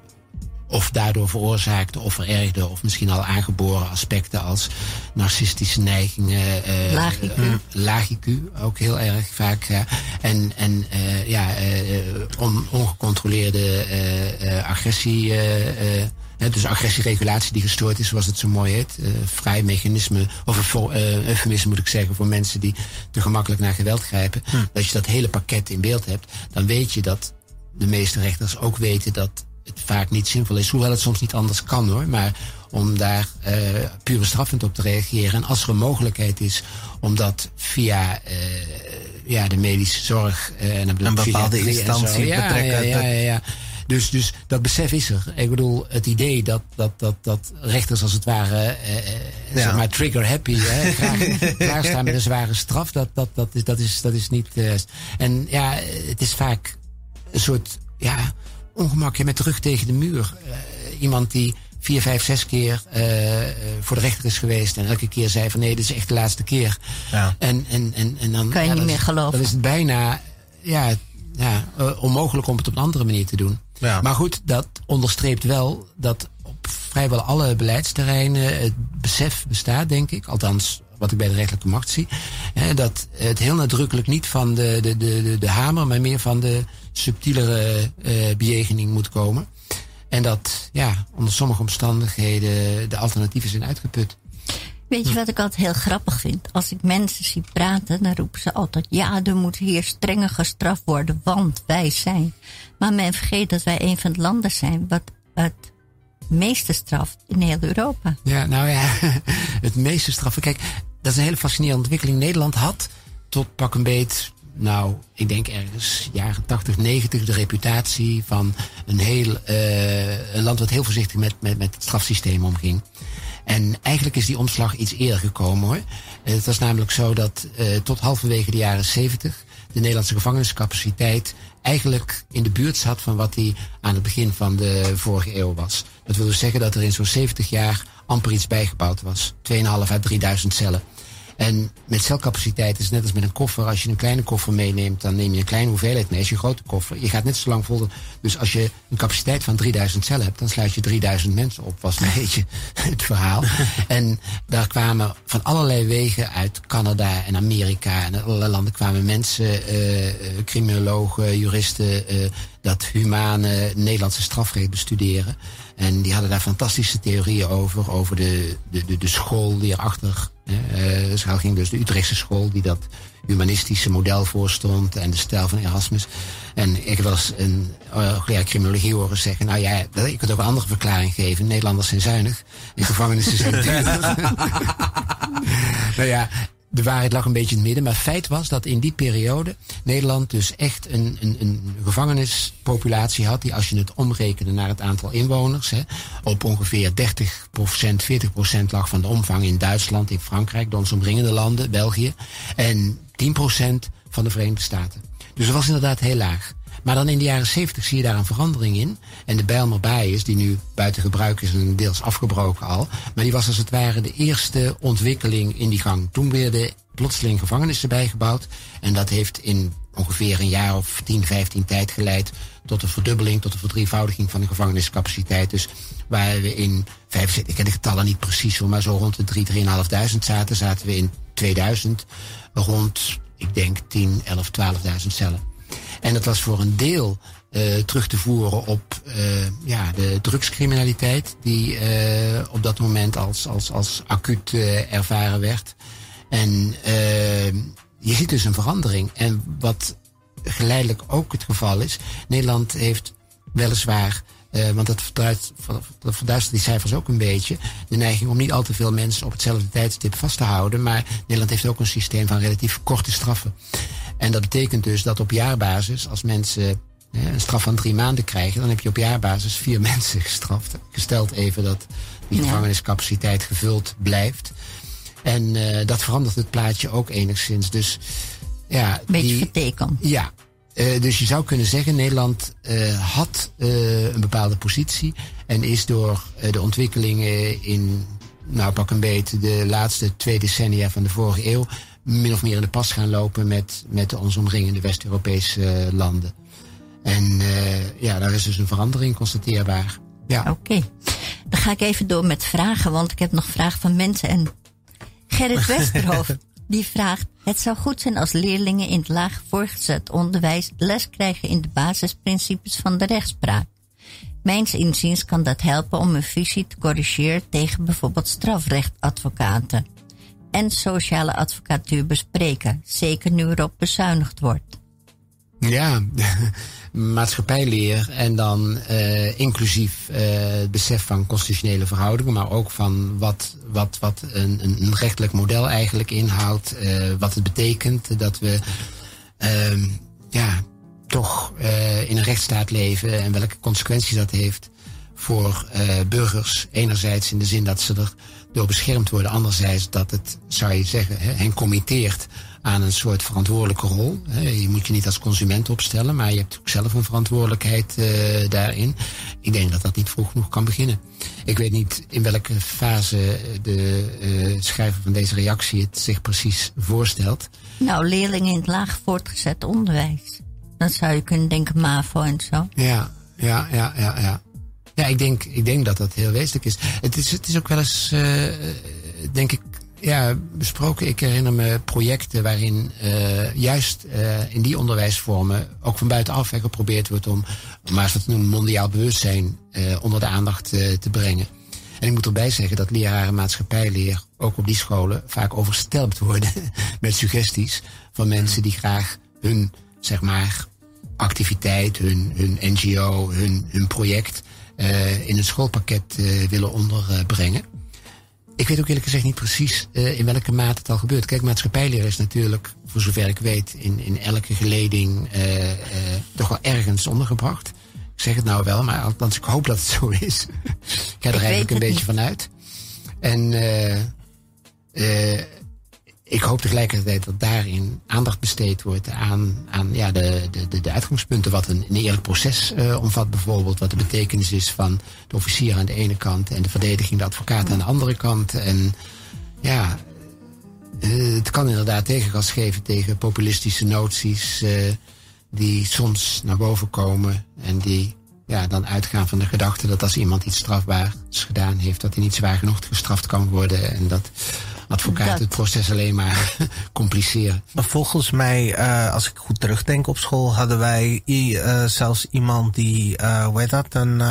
of daardoor veroorzaakte of verergde of misschien al aangeboren aspecten als narcistische neigingen. Uh, lagicu. lagicu, ook heel erg vaak. Ja. En, en ja, on, ongecontroleerde agressie. Dus agressieregulatie die gestoord is, zoals het zo mooi heet. vrij mechanisme, of een eufemisme moet ik zeggen, voor mensen die te gemakkelijk naar geweld grijpen. Hm. Dat je dat hele pakket in beeld hebt, dan weet je dat de meeste rechters ook weten dat het vaak niet zinvol is. Hoewel het soms niet anders kan hoor. Maar om daar uh, puur bestraffend op te reageren. En als er een mogelijkheid is om dat via uh, ja, de medische zorg uh, en een bepaalde instantie ja, betrekken. Ja, ja, ja, ja. Dus, dus dat besef is er. Ik bedoel, het idee dat, dat, dat, dat rechters als het ware, uh, ja. zeg maar, trigger happy, hè, graag klaarstaan met een zware straf, dat, dat, dat, is, dat, is, dat is niet. Uh, en ja, het is vaak een soort, ja, ongemakje met de rug tegen de muur. Uh, iemand die vier, vijf, zes keer uh, voor de rechter is geweest. En elke keer zei van nee, dit is echt de laatste keer. Ja. En, en, en, en dan. Kan je ja, niet meer geloven. Dan is het bijna ja, ja, uh, onmogelijk om het op een andere manier te doen. Ja. Maar goed, dat onderstreept wel dat op vrijwel alle beleidsterreinen het besef bestaat, denk ik. Althans, wat ik bij de rechterlijke macht zie. Hè, dat het heel nadrukkelijk niet van de, de, de, de, hamer, maar meer van de subtielere uh, bejegening moet komen. En dat ja, onder sommige omstandigheden de alternatieven zijn uitgeput. Weet je wat ik altijd heel grappig vind? Als ik mensen zie praten, dan roepen ze altijd: ja, er moet hier strenger gestraft worden, want wij zijn. Maar men vergeet dat wij een van de landen zijn wat het meeste straft in heel Europa. Ja, nou ja, het meeste straffen. Kijk, dat is een hele fascinerende ontwikkeling. Nederland had tot pak een beet, nou, ik denk ergens jaren 80, 90, de reputatie van een heel uh, een land wat heel voorzichtig met, met, met het strafsysteem omging. En eigenlijk is die omslag iets eerder gekomen hoor. Het was namelijk zo dat uh, tot halverwege de jaren 70 de Nederlandse gevangeniscapaciteit eigenlijk in de buurt zat van wat die aan het begin van de vorige eeuw was. Dat wil dus zeggen dat er in zo'n 70 jaar amper iets bijgebouwd was. 2.500 à 3000 cellen. En met celcapaciteit is het net als met een koffer. Als je een kleine koffer meeneemt, dan neem je een kleine hoeveelheid mee. Als je een grote koffer, je gaat net zo lang vol. Dus als je een capaciteit van 3000 cellen hebt, dan sluit je 3000 mensen op. Was een beetje het verhaal. en daar kwamen van allerlei wegen uit Canada en Amerika en allerlei landen kwamen mensen, uh, criminologen, juristen, uh, dat humane Nederlandse strafrecht bestuderen. En die hadden daar fantastische theorieën over, over de, de, de, de school die erachter uh, schuil ging. Dus de Utrechtse school die dat humanistische model voorstond en de stijl van Erasmus. En ik was een uh, criminologie horen zeggen, nou ja, je kunt ook een andere verklaring geven. Nederlanders zijn zuinig en gevangenissen zijn duur. nou ja, de waarheid lag een beetje in het midden. Maar feit was dat in die periode Nederland dus echt een, een, een gevangenispopulatie had. Die als je het omrekende naar het aantal inwoners. Hè, op ongeveer 30%, 40% lag van de omvang in Duitsland, in Frankrijk, de ons omringende landen, België. En 10% van de Verenigde Staten. Dus dat was inderdaad heel laag. Maar dan in de jaren 70 zie je daar een verandering in. En de Bijlmer is, die nu buiten gebruik is en deels afgebroken al. Maar die was als het ware de eerste ontwikkeling in die gang. Toen werden plotseling gevangenissen bijgebouwd. En dat heeft in ongeveer een jaar of 10, 15 tijd geleid tot een verdubbeling, tot een verdrievoudiging van de gevangeniscapaciteit. Dus waar we in 75, ik ken de getallen niet precies hoor, maar zo rond de 3, 3.500 zaten, zaten we in 2000 rond, ik denk 10, 11, 12.000 cellen. En dat was voor een deel uh, terug te voeren op uh, ja, de drugscriminaliteit, die uh, op dat moment als, als, als acuut ervaren werd. En je ziet dus een verandering. En wat geleidelijk ook het geval is, Nederland heeft weliswaar want dat verduistert die cijfers ook een beetje. De neiging om niet al te veel mensen op hetzelfde tijdstip vast te houden. Maar Nederland heeft ook een systeem van relatief korte straffen. En dat betekent dus dat op jaarbasis, als mensen een straf van drie maanden krijgen, dan heb je op jaarbasis vier mensen gestraft. Gesteld even dat die gevangeniscapaciteit gevuld blijft. En uh, dat verandert het plaatje ook enigszins. Dus ja. Beetje die, verteken. Ja. Uh, dus je zou kunnen zeggen, Nederland uh, had een bepaalde positie en is door de ontwikkelingen in, nou pak een beetje, de laatste twee decennia van de vorige eeuw min of meer in de pas gaan lopen met, met de ons omringende West-Europese eh, landen. En uh, ja, daar is dus een verandering constateerbaar. Ja. Oké. Dan ga ik even door met vragen, want ik heb nog vragen van mensen. En Gerrit Westerhoofd, die vraagt... Het zou goed zijn als leerlingen in het laag voorgezet onderwijs... les krijgen in de basisprincipes van de rechtspraak. Mijns inziens kan dat helpen om een visie te corrigeren... tegen bijvoorbeeld strafrechtadvocaten en sociale advocatuur bespreken, zeker nu erop bezuinigd wordt. Ja, maatschappijleer en dan uh, inclusief uh, het besef van constitutionele verhoudingen, maar ook van wat, wat, wat een, een rechtelijk model eigenlijk inhoudt, uh, wat het betekent dat we uh, ja, toch in een rechtsstaat leven en welke consequenties dat heeft voor burgers. Enerzijds in de zin dat ze er door beschermd worden. Anderzijds dat het, zou je zeggen, hen committeert aan een soort verantwoordelijke rol. Je moet je niet als consument opstellen, maar je hebt ook zelf een verantwoordelijkheid uh, daarin. Ik denk dat dat niet vroeg genoeg kan beginnen. Ik weet niet in welke fase de uh, schrijver van deze reactie het zich precies voorstelt. Nou, leerlingen in het laag voortgezet onderwijs. Dan zou je kunnen denken MAVO en zo. Ja, ja, ja, ja, ja. Ja, ik denk, ik denk dat dat heel wezenlijk is. Het is, het is ook wel eens, uh, denk ik, ja, besproken. Ik herinner me projecten waarin uh, juist uh, in die onderwijsvormen ook van buitenaf geprobeerd wordt om, maar eens wat noemen, mondiaal bewustzijn onder de aandacht te brengen. En ik moet erbij zeggen dat leraren maatschappijleer ook op die scholen vaak overstelpt worden met suggesties van mensen die graag hun, zeg maar, activiteit, hun, hun NGO, hun, hun project in een schoolpakket uh, willen onderbrengen. Ik weet ook eerlijk gezegd niet precies uh, in welke mate het al gebeurt. Kijk, maatschappijleer is natuurlijk, voor zover ik weet, in, in elke geleding toch wel ergens ondergebracht. Ik zeg het nou wel, maar althans ik hoop dat het zo is. ik ga er eigenlijk een beetje van uit. En ik hoop tegelijkertijd dat daarin aandacht besteed wordt aan, aan ja, de, de, de uitgangspunten. Wat een, eerlijk proces uh, omvat bijvoorbeeld. Wat de betekenis is van de officier aan de ene kant en de verdediging, de advocaat aan de andere kant. En ja, uh, het kan inderdaad tegengas geven tegen populistische noties uh, die soms naar boven komen en die ja, dan uitgaan van de gedachte dat als iemand iets strafbaars gedaan heeft, dat hij niet zwaar genoeg gestraft kan worden. En dat advocaat het proces alleen maar compliceren. Volgens mij, uh, als ik goed terugdenk op school, hadden wij uh, zelfs iemand die, uh, hoe heet dat, een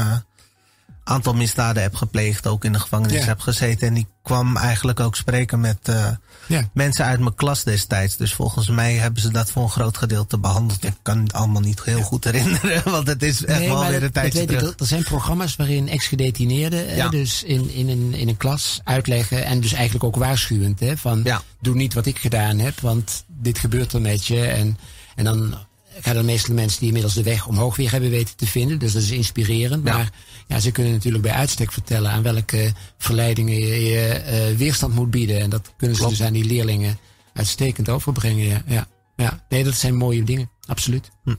aantal misdaden heb gepleegd, ook in de gevangenis heb gezeten. En die kwam eigenlijk ook spreken met uh, ja. mensen uit mijn klas destijds. Dus volgens mij hebben ze dat voor een groot gedeelte behandeld. Ik kan het allemaal niet heel goed herinneren, want het is echt wel weer een tijdje terug. Ik, er zijn programma's waarin ex-gedetineerden dus in, in, een, in een klas uitleggen en dus eigenlijk ook waarschuwend. Hè, van doe niet wat ik gedaan heb, want dit gebeurt er met je. En, en dan gaan de meeste mensen die inmiddels de weg omhoog weer hebben weten te vinden. Dus dat is inspirerend. Maar ja, ze kunnen natuurlijk bij uitstek vertellen aan welke verleidingen je, je uh, weerstand moet bieden. En dat kunnen ze dus aan die leerlingen uitstekend overbrengen. Ja. ja. Ja. Nee, dat zijn mooie dingen. Absoluut. Hm.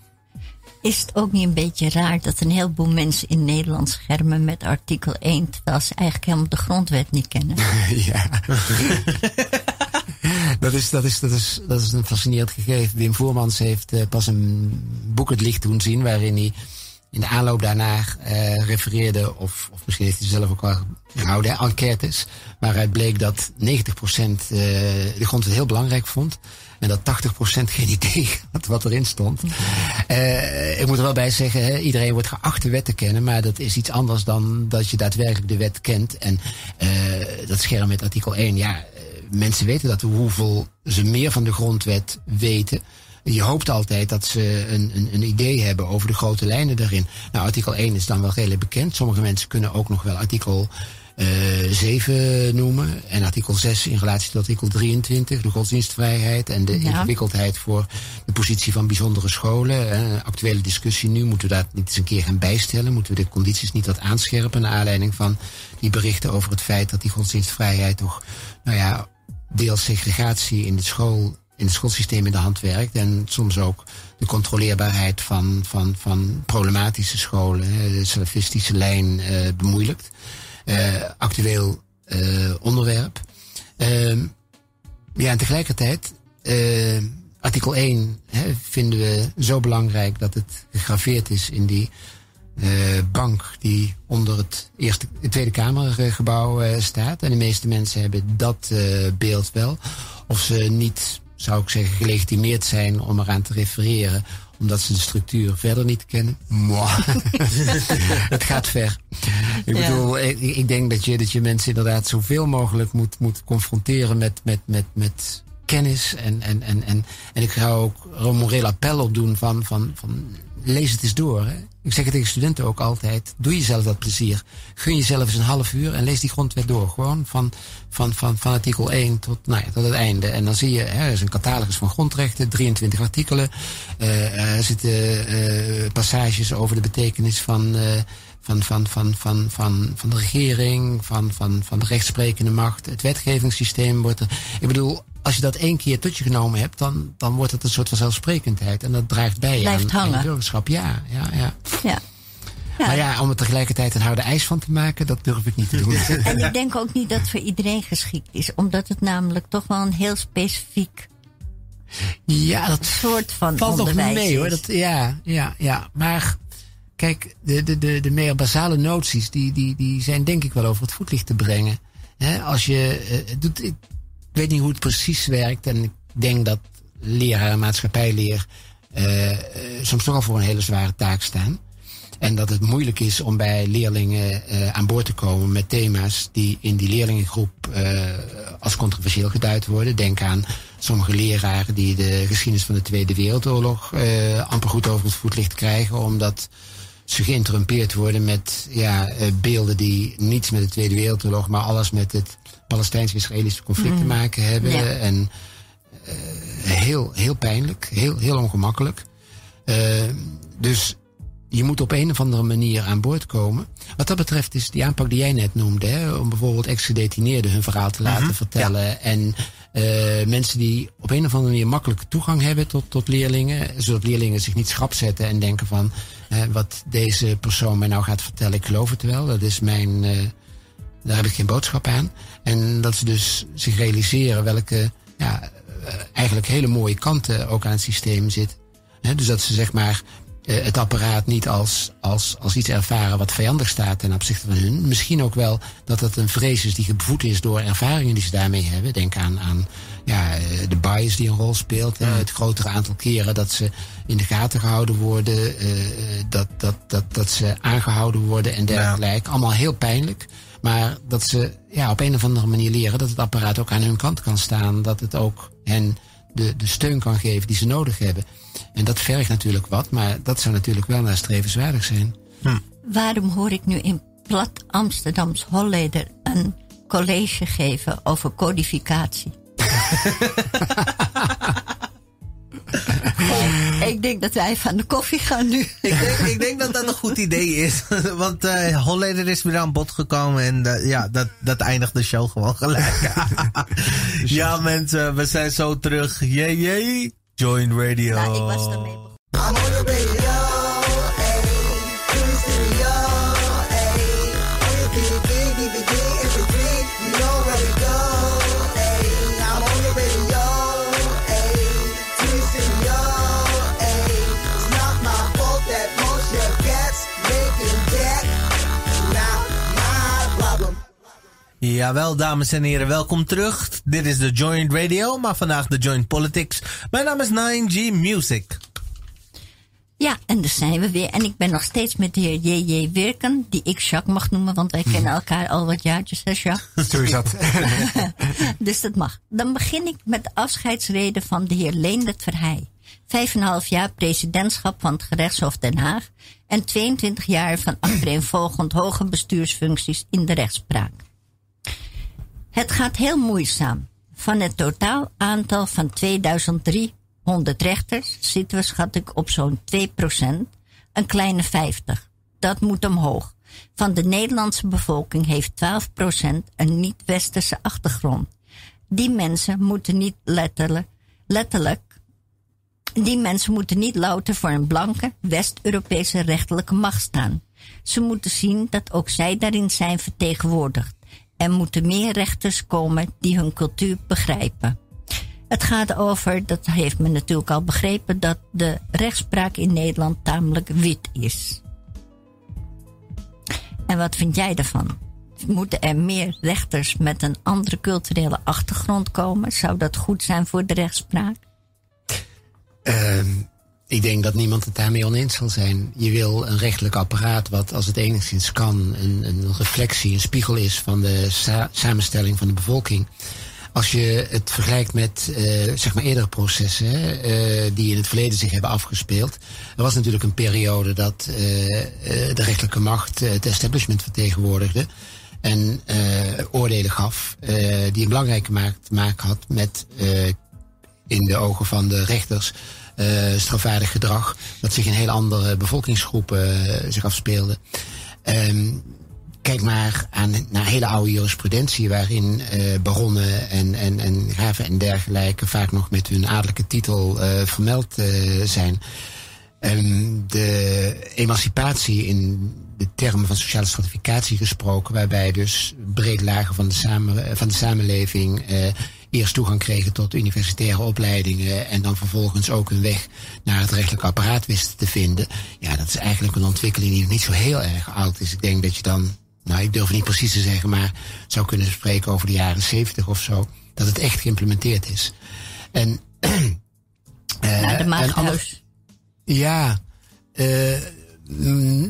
Is het ook niet een beetje raar dat een heleboel mensen in Nederland schermen met artikel 1, terwijl ze eigenlijk helemaal de grondwet niet kennen? ja. dat, is, dat, is, dat, is, dat is een fascinerend gegeven. Wim Voermans heeft uh, pas een boek het licht doen zien waarin hij in de aanloop daarna uh, refereerde, of, of misschien heeft hij zelf ook al gehouden, enquêtes, waaruit bleek dat 90% uh, de grondwet heel belangrijk vond. En dat 80% geen idee had wat erin stond. Uh, ik moet er wel bij zeggen, hè, iedereen wordt geacht de wet te kennen, maar dat is iets anders dan dat je daadwerkelijk de wet kent. En dat scherm met artikel 1, ja, mensen weten dat hoeveel ze meer van de grondwet weten. Je hoopt altijd dat ze een, een, een, idee hebben over de grote lijnen daarin. Nou, artikel 1 is dan wel redelijk bekend. Sommige mensen kunnen ook nog wel artikel uh, eh, 7 noemen. En artikel 6 in relatie tot artikel 23, de godsdienstvrijheid en de ingewikkeldheid voor de positie van bijzondere scholen. Een actuele discussie nu, moeten we dat niet eens een keer gaan bijstellen? Moeten we de condities niet wat aanscherpen naar aanleiding van die berichten over het feit dat die godsdienstvrijheid toch, nou ja, deels segregatie in de school in het schoolsysteem in de hand werkt. En soms ook de controleerbaarheid van, van, van problematische scholen, de salafistische lijn, uh, bemoeilijkt. Uh, actueel uh, onderwerp. Uh, ja, en tegelijkertijd, artikel 1 hè, vinden we zo belangrijk dat het gegraveerd is in die bank die onder het, eerste, het Tweede Kamergebouw staat. En de meeste mensen hebben dat beeld wel. Of ze niet zou ik zeggen, gelegitimeerd zijn om eraan te refereren, omdat ze de structuur verder niet kennen. het gaat ver. Ik bedoel, ik, ik, denk dat je, dat je mensen inderdaad zoveel mogelijk moet, moet confronteren met, met, met, met kennis. En, en, en, en, en ik ga ook een moreel appel op doen van, van, van lees het eens door. Hè. Ik zeg het tegen studenten ook altijd. Doe jezelf dat plezier. Gun jezelf eens een half uur en lees die grondwet door. Gewoon van, van, van, van artikel 1 tot, nou ja, tot het einde. En dan zie je, hè, er is een catalogus van grondrechten, 23 artikelen. Uh, er zitten uh, passages over de betekenis van, uh, van, van, van, van, van, van de regering, van, van, van de rechtsprekende macht. Het wetgevingssysteem wordt er. Ik bedoel, als je dat één keer tot je genomen hebt, dan, dan wordt het een soort van zelfsprekendheid. En dat draagt bij Blijft aan, hangen. aan burgerschap. Ja, ja, ja. ja. Ja. Maar ja, om er tegelijkertijd een harde ijs van te maken, dat durf ik niet te doen. En ik denk ook niet dat het voor iedereen geschikt is, omdat het namelijk toch wel een heel specifiek ja, dat soort van valt onderwijs nog mee is. hoor. Dat, ja, ja, ja. Maar kijk, de, de, de, de meer basale noties, die, die, die zijn denk ik wel over het voetlicht te brengen. Als je uh, doet, ik weet niet hoe het precies werkt en ik denk dat leraar maatschappijleer uh, soms toch al voor een hele zware taak staan. En dat het moeilijk is om bij leerlingen aan boord te komen met thema's die in die leerlingengroep als controversieel geduid worden. Denk aan sommige leraren die de geschiedenis van de Tweede Wereldoorlog amper goed over het voetlicht krijgen, omdat geïnterrumpeerd worden met ja, beelden die niets met de Tweede Wereldoorlog, maar alles met het Palestijns-Israëlische conflict mm. te maken hebben. Ja. En heel, heel pijnlijk, heel, heel ongemakkelijk. dus je moet op een of andere manier aan boord komen. Wat dat betreft is die aanpak die jij net noemde, hè, om bijvoorbeeld ex-gedetineerden hun verhaal te laten mm-hmm, vertellen. Ja. En uh, mensen die op een of andere manier makkelijke toegang hebben tot, tot leerlingen, zodat leerlingen zich niet schrap zetten en denken van wat deze persoon mij nou gaat vertellen, ik geloof het wel. Dat is mijn, uh, daar heb ik geen boodschap aan. En dat ze dus zich realiseren welke ja, eigenlijk hele mooie kanten ook aan het systeem zitten. dus dat ze zeg maar uh, het apparaat niet als, als, als iets ervaren wat vijandig staat ten opzichte van hun. Misschien ook wel dat het een vrees is die gevoed is door ervaringen die ze daarmee hebben. Denk aan, aan ja, eh, de bias die een rol speelt. Hè, het grotere aantal keren dat ze in de gaten gehouden worden. Uh, dat, dat, dat, dat ze aangehouden worden en dergelijke. Allemaal heel pijnlijk. Maar dat ze ja, op een of andere manier leren dat het apparaat ook aan hun kant kan staan. Dat het ook hen de, de steun kan geven die ze nodig hebben. En dat vergt natuurlijk wat, maar dat zou natuurlijk wel nastrevenswaardig zijn. Hm. Waarom hoor ik nu in plat Amsterdams Holleder een college geven over codificatie? ik denk dat wij van de koffie gaan nu. ik, denk, ik denk dat dat een goed idee is. Want uh, Holleder is weer aan bod gekomen en uh, ja, dat, dat eindigt de show gewoon gelijk. ja mensen, we zijn zo terug. Jee, jee. Join Radio. Nou, ik was ermee begonnen. Jawel, dames en heren, welkom terug. Dit is de Joint Radio, maar vandaag de Joint Politics. Mijn naam is 9G Music. Ja, en daar zijn we weer. En ik ben nog steeds met de heer J.J. Wirken, die ik Jacques mag noemen, want wij kennen elkaar al wat jaartjes, hè Jacques? Zo is dat. dus dat mag. Dan begin ik met de afscheidsrede van de heer Leendert Verheij. Vijf en een half jaar presidentschap van het gerechtshof Den Haag en 22 jaar van achtereenvolgend hoge bestuursfuncties in de rechtspraak. Het gaat heel moeizaam. Van het totaal aantal van 2300 rechters zitten we, schat ik, op zo'n 2%, een kleine 50. Dat moet omhoog. Van de Nederlandse bevolking heeft 12% een niet-westerse achtergrond. Die mensen moeten niet letterlijk, letterlijk die mensen moeten niet louter voor een blanke West-Europese rechterlijke macht staan. Ze moeten zien dat ook zij daarin zijn vertegenwoordigd. Er moeten meer rechters komen die hun cultuur begrijpen. Het gaat over, dat heeft men natuurlijk al begrepen, dat de rechtspraak in Nederland tamelijk wit is. En wat vind jij daarvan? Moeten er meer rechters met een andere culturele achtergrond komen? Zou dat goed zijn voor de rechtspraak? Uh, ik denk dat niemand het daarmee oneens zal zijn. Je wil een rechtelijk apparaat wat als het enigszins kan een, een reflectie, een spiegel is van de samenstelling van de bevolking. Als je het vergelijkt met uh, zeg maar eerdere processen uh, die in het verleden zich hebben afgespeeld. Er was natuurlijk een periode dat uh, de rechterlijke macht het establishment vertegenwoordigde. En oordelen gaf die een belangrijke maak, maak had met in de ogen van de rechters strafwaardig gedrag. Dat zich in heel andere bevolkingsgroepen uh, zich afspeelde. Um, kijk maar aan, naar hele oude jurisprudentie waarin uh, baronnen en, en, en graven en dergelijke vaak nog met hun adellijke titel vermeld zijn. Um, de emancipatie in de termen van sociale stratificatie gesproken, waarbij dus brede lagen van de, samen, van de samenleving eerst toegang kregen tot universitaire opleidingen en dan vervolgens ook hun weg naar het rechtelijk apparaat wisten te vinden. Ja, dat is eigenlijk een ontwikkeling die niet zo heel erg oud is. Ik denk dat je dan, nou ik durf het niet precies te zeggen, maar zou kunnen spreken over de jaren zeventig of zo, dat het echt geïmplementeerd is. En, uh, de. Ja, uh,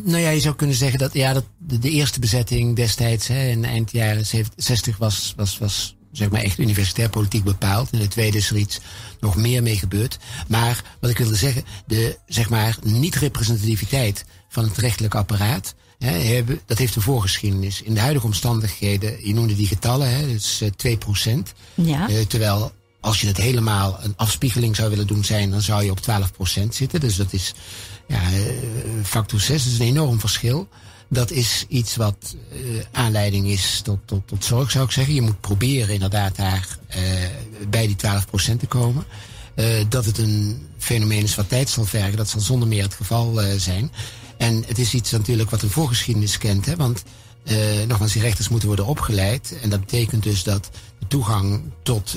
nou ja, je zou kunnen zeggen dat, ja, dat de, de eerste bezetting destijds, hè, in eind jaren 60 was, was, was zeg maar echt universitair politiek bepaald. In de tweede is er iets nog meer mee gebeurd. Maar wat ik wilde zeggen, de zeg maar niet-representativiteit van het rechtelijk apparaat. Hè, dat heeft een voorgeschiedenis. In de huidige omstandigheden, je noemde die getallen, hè, dus 2 eh, Ja. Uh, terwijl als je het helemaal een afspiegeling zou willen doen zijn, dan zou je op 12% zitten. Dus dat is ja, eh, factor 6, dat is een enorm verschil dat is iets wat uh, aanleiding is tot, tot, tot zorg, zou ik zeggen. Je moet proberen inderdaad daar uh, bij die 12% te komen. Uh, dat het een fenomeen is wat tijd zal vergen, dat zal zonder meer het geval zijn. En het is iets natuurlijk wat een voorgeschiedenis kent, hè, want nogmaals, die rechters moeten worden opgeleid. En dat betekent dus dat de toegang tot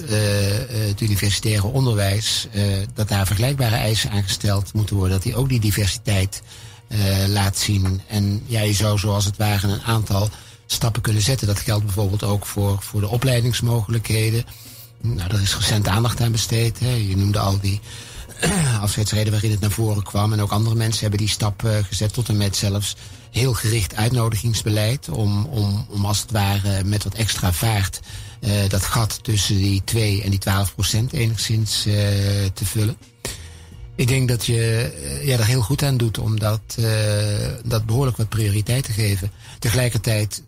het universitaire onderwijs, dat daar vergelijkbare eisen aangesteld moeten worden. Dat die ook die diversiteit laat zien. En ja, je zou zoals het ware een aantal stappen kunnen zetten. Dat geldt bijvoorbeeld ook voor, voor de opleidingsmogelijkheden. Nou, daar is recent aandacht aan besteed. Hè. Je noemde al die afscheidsreden waarin het naar voren kwam. En ook andere mensen hebben die stap gezet tot en met zelfs heel gericht uitnodigingsbeleid om, om, om als het ware met wat extra vaart uh, dat gat tussen die 2 en die 12 procent enigszins te vullen. Ik denk dat je uh, ja, er heel goed aan doet om dat, dat behoorlijk wat prioriteit te geven. Tegelijkertijd,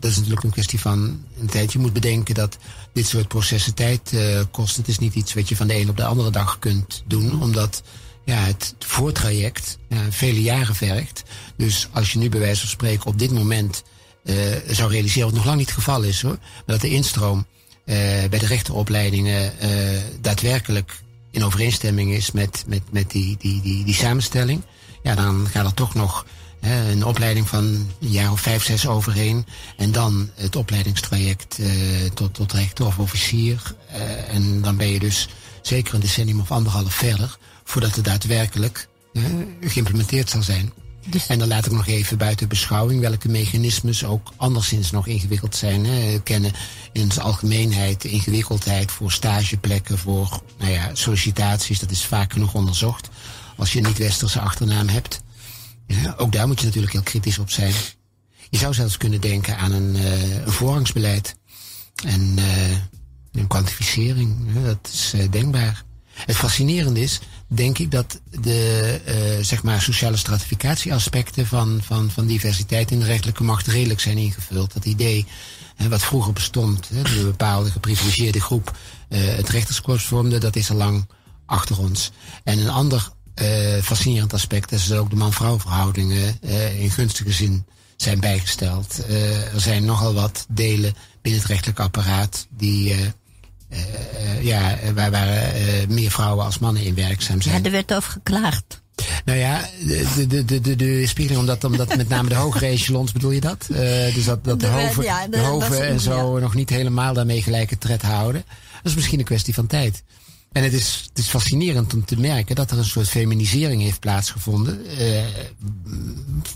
dat is natuurlijk een kwestie van een tijd. Je moet bedenken dat dit soort processen tijd kost. Het is niet iets wat je van de een op de andere dag kunt doen, omdat ja, het voortraject vele jaren vergt. Dus als je nu bij wijze van spreken op dit moment uh, zou realiseren, wat nog lang niet het geval is hoor, maar dat de instroom uh, bij de rechteropleidingen uh, daadwerkelijk in overeenstemming is met, met, met die, die, die, die samenstelling, ja, dan gaat er toch nog een opleiding van een jaar of vijf, zes overheen. En dan het opleidingstraject tot, tot rechter of officier. en dan ben je dus zeker een decennium of anderhalf verder voordat het daadwerkelijk uh, geïmplementeerd zal zijn. Dus... En dan laat ik nog even buiten beschouwing welke mechanismes ook anderszins nog ingewikkeld zijn. Hè. kennen in zijn algemeenheid ingewikkeldheid voor stageplekken, voor nou ja, sollicitaties. Dat is vaak genoeg onderzocht. Als je een niet-westerse achternaam hebt. Ook daar moet je natuurlijk heel kritisch op zijn. Je zou zelfs kunnen denken aan een, uh, voorrangsbeleid. En uh, een kwantificering. dat is uh, denkbaar. Het fascinerende is denk ik dat de uh, zeg maar sociale stratificatieaspecten van, van, van diversiteit in de rechterlijke macht redelijk zijn ingevuld. Dat idee hè, wat vroeger bestond, hè, dat een bepaalde geprivilegeerde groep uh, het rechterskorps vormde, dat is al lang achter ons. En een ander uh, fascinerend aspect is dat ook de man-vrouw verhoudingen in gunstige zin zijn bijgesteld. er zijn nogal wat delen binnen het rechtelijk apparaat die ja, waar, waar uh, meer vrouwen als mannen in werkzaam zijn. Ja, er werd over geklaagd. Nou ja, de, de, de, de, de spiegeling, omdat, omdat met name de hogere echelons, bedoel je dat? Uh, dus dat, dat de, de hoven, ja, de, de hoven en zo ja. nog niet helemaal daarmee gelijke tred houden. Dat is misschien een kwestie van tijd. En het is, het is fascinerend om te merken dat er een soort feminisering heeft plaatsgevonden. Uh,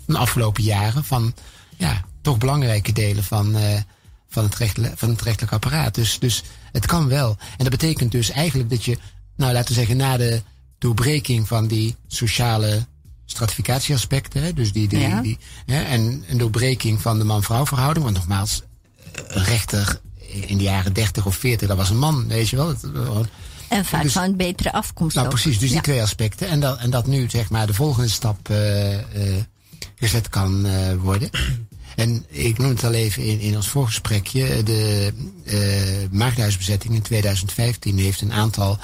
de afgelopen jaren van ja, toch belangrijke delen van, uh, van, het recht, van het rechtelijk apparaat. Dus, dus het kan wel. En dat betekent dus eigenlijk dat je, nou laten we zeggen, na de doorbreking van die sociale stratificatieaspecten, dus die, die, ja. die hè, en een doorbreking van de man-vrouw verhouding, want nogmaals, een rechter in de jaren 30 of 40, dat was een man, weet je wel. Het, en vaak dus, van een betere afkomst. Nou, ook. precies, dus die twee aspecten. En dat, en dat nu, zeg maar, de volgende stap uh, uh, gezet kan uh, worden. En ik noem het al even in, in ons voorgesprekje. De uh, maagdhuisbezetting in 2015 heeft een aantal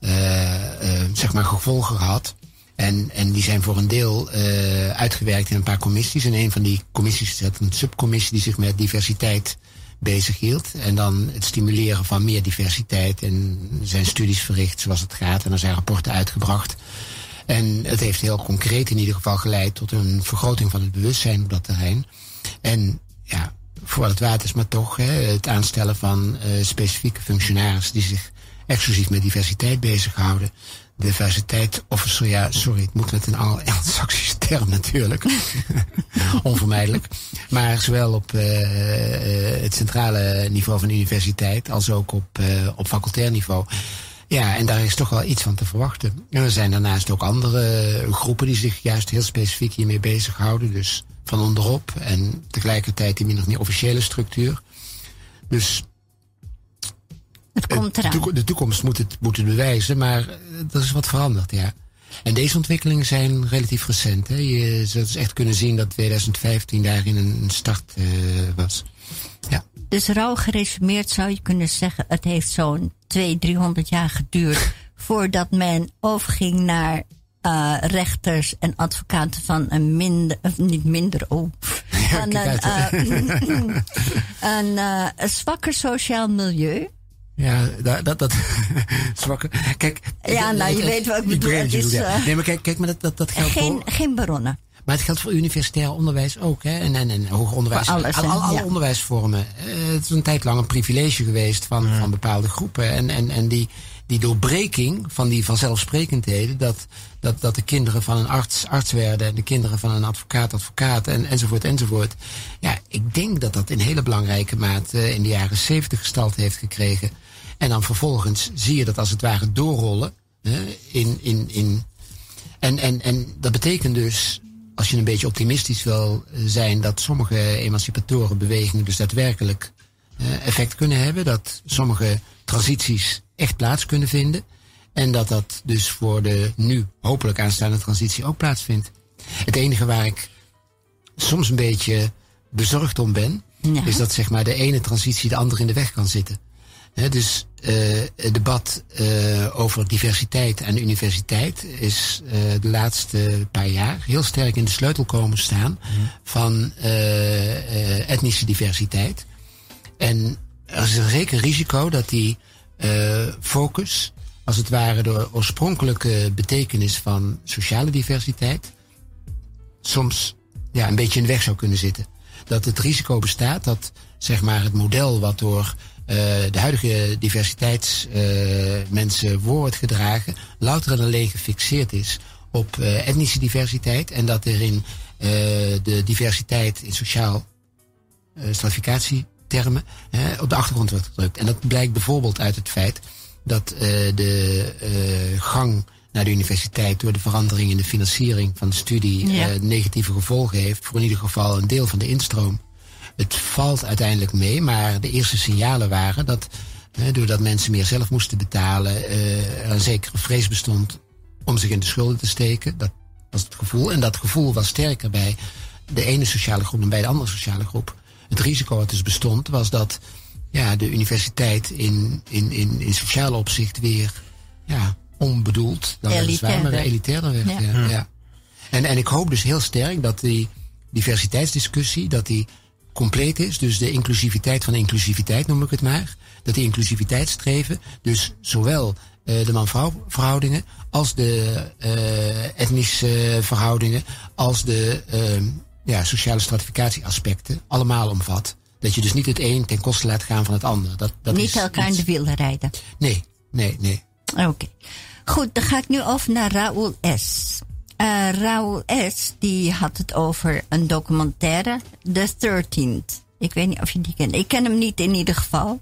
uh, uh, zeg maar gevolgen gehad. En, en die zijn voor een deel uitgewerkt in een paar commissies. En een van die commissies is een subcommissie die zich met diversiteit bezig hield. En dan het stimuleren van meer diversiteit. En zijn studies verricht zoals het gaat. En er zijn rapporten uitgebracht. En het heeft heel concreet in ieder geval geleid tot een vergroting van het bewustzijn op dat terrein. En ja, voor het waard is, maar toch hè, het aanstellen van uh, specifieke functionarissen die zich exclusief met diversiteit bezighouden. Diversiteit officer, ja, sorry, het moet met een Anglo-Saxische term natuurlijk. Onvermijdelijk. Maar zowel op uh, het centrale niveau van de universiteit als ook op, op facultair niveau. Ja, en daar is toch wel iets van te verwachten. En er zijn daarnaast ook andere groepen die zich juist heel specifiek hiermee bezighouden. Dus van onderop en tegelijkertijd die min of meer officiële structuur. Dus het komt eraan. De toekomst moet het, moet het bewijzen, maar er is wat veranderd, ja. En deze ontwikkelingen zijn relatief recent. Hè. Je zou dus echt kunnen zien dat 2015 daarin een start uh, was. Ja. Dus rauw geresumeerd zou je kunnen zeggen, het heeft zo'n 200, 300 jaar geduurd voordat men overging naar uh, rechters en advocaten van een minder, of niet minder, oh, ja, een, uh, een, uh, een zwakker sociaal milieu. Ja, dat, dat, dat zwakke. Kijk. Ja, nou, je weet wat ik bedoel. Het is, ja. Nee, maar kijk, kijk maar dat, dat, dat geldt geen, voor... geen baronnen. Maar het geldt voor universitair onderwijs ook. Hè? En, en, en hoger onderwijs. Voor alles, al, hè? al- alle Ja. onderwijsvormen. Eh, het is een tijd lang een privilege geweest van, van bepaalde groepen. En, en, en die, die doorbreking van die vanzelfsprekendheden. Dat, dat, dat de kinderen van een arts arts werden. En de kinderen van een advocaat advocaat. En, enzovoort enzovoort. Ja, ik denk dat dat in hele belangrijke mate in de jaren zeventig gestalte heeft gekregen. En dan vervolgens zie je dat als het ware doorrollen. Hè, in, in, in, en, en, en dat betekent dus, als je een beetje optimistisch wil eh, zijn, dat sommige emancipatoren bewegingen dus daadwerkelijk eh, effect kunnen hebben. Dat sommige transities echt plaats kunnen vinden. En dat dat dus voor de nu hopelijk aanstaande transitie ook plaatsvindt. Het enige waar ik soms een beetje bezorgd om ben, Ja. is dat zeg maar de ene transitie de andere in de weg kan zitten. Dus eh, het debat eh, over diversiteit en universiteit is eh, de laatste paar jaar heel sterk in de sleutel komen staan van etnische diversiteit. En er is een zeker risico dat die focus, als het ware de oorspronkelijke betekenis van sociale diversiteit, soms ja, een beetje in de weg zou kunnen zitten. Dat het risico bestaat dat zeg maar, het model wat door eh, de huidige diversiteitsmensen wordt gedragen, louter en alleen gefixeerd is op eh, etnische diversiteit en dat er in eh, de diversiteit in sociaal eh, hè, op de achtergrond wordt gedrukt. En dat blijkt bijvoorbeeld uit het feit dat eh, de eh, gang naar de universiteit door de verandering in de financiering van de studie Ja. eh, negatieve gevolgen heeft voor in ieder geval een deel van de instroom. Het valt uiteindelijk mee, maar de eerste signalen waren dat doordat mensen meer zelf moesten betalen, er een zekere vrees bestond om zich in de schulden te steken. Dat was het gevoel. En dat gevoel was sterker bij de ene sociale groep dan bij de andere sociale groep. Het risico wat dus bestond was dat ja, de universiteit in, in, in, in sociale opzicht weer ja, onbedoeld, dan weliswaar, maar weer elitairder werd. Ja. Ja. Ja. En, en ik hoop dus heel sterk dat die diversiteitsdiscussie, dat die compleet is. Dus de inclusiviteit van de inclusiviteit noem ik het maar. Dat die inclusiviteitsstreven, dus zowel eh, de man-vrouw verhoudingen als de eh, etnische verhoudingen, als de eh, ja, sociale stratificatieaspecten allemaal omvat. Dat je dus niet het een ten koste laat gaan van het ander. Dat, dat Niet is elkaar in de wielen rijden. Nee, nee, nee. Oké. Goed, dan ga ik nu over naar Raoul S. Eh Raoul S. die had het over een documentaire, The 13th. Ik weet niet of je die kent. Ik ken hem niet in ieder geval.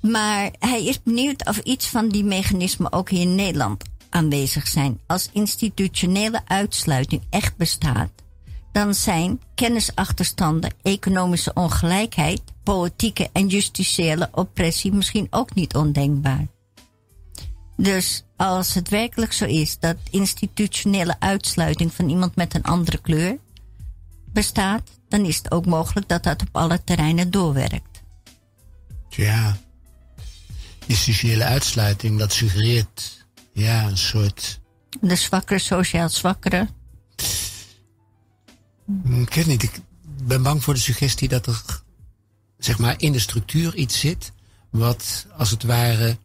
Maar hij is benieuwd of iets van die mechanismen ook hier in Nederland aanwezig zijn. Als institutionele uitsluiting echt bestaat, dan zijn kennisachterstanden, economische ongelijkheid, politieke en justitiële oppressie misschien ook niet ondenkbaar. Dus als het werkelijk zo is dat institutionele uitsluiting van iemand met een andere kleur bestaat, dan is het ook mogelijk dat dat op alle terreinen doorwerkt. Ja. Institutionele uitsluiting, dat suggereert ja, een soort. De zwakkere, sociaal zwakkere. Hm, Ik weet niet, ik ben bang voor de suggestie dat er zeg maar in de structuur iets zit. wat als het ware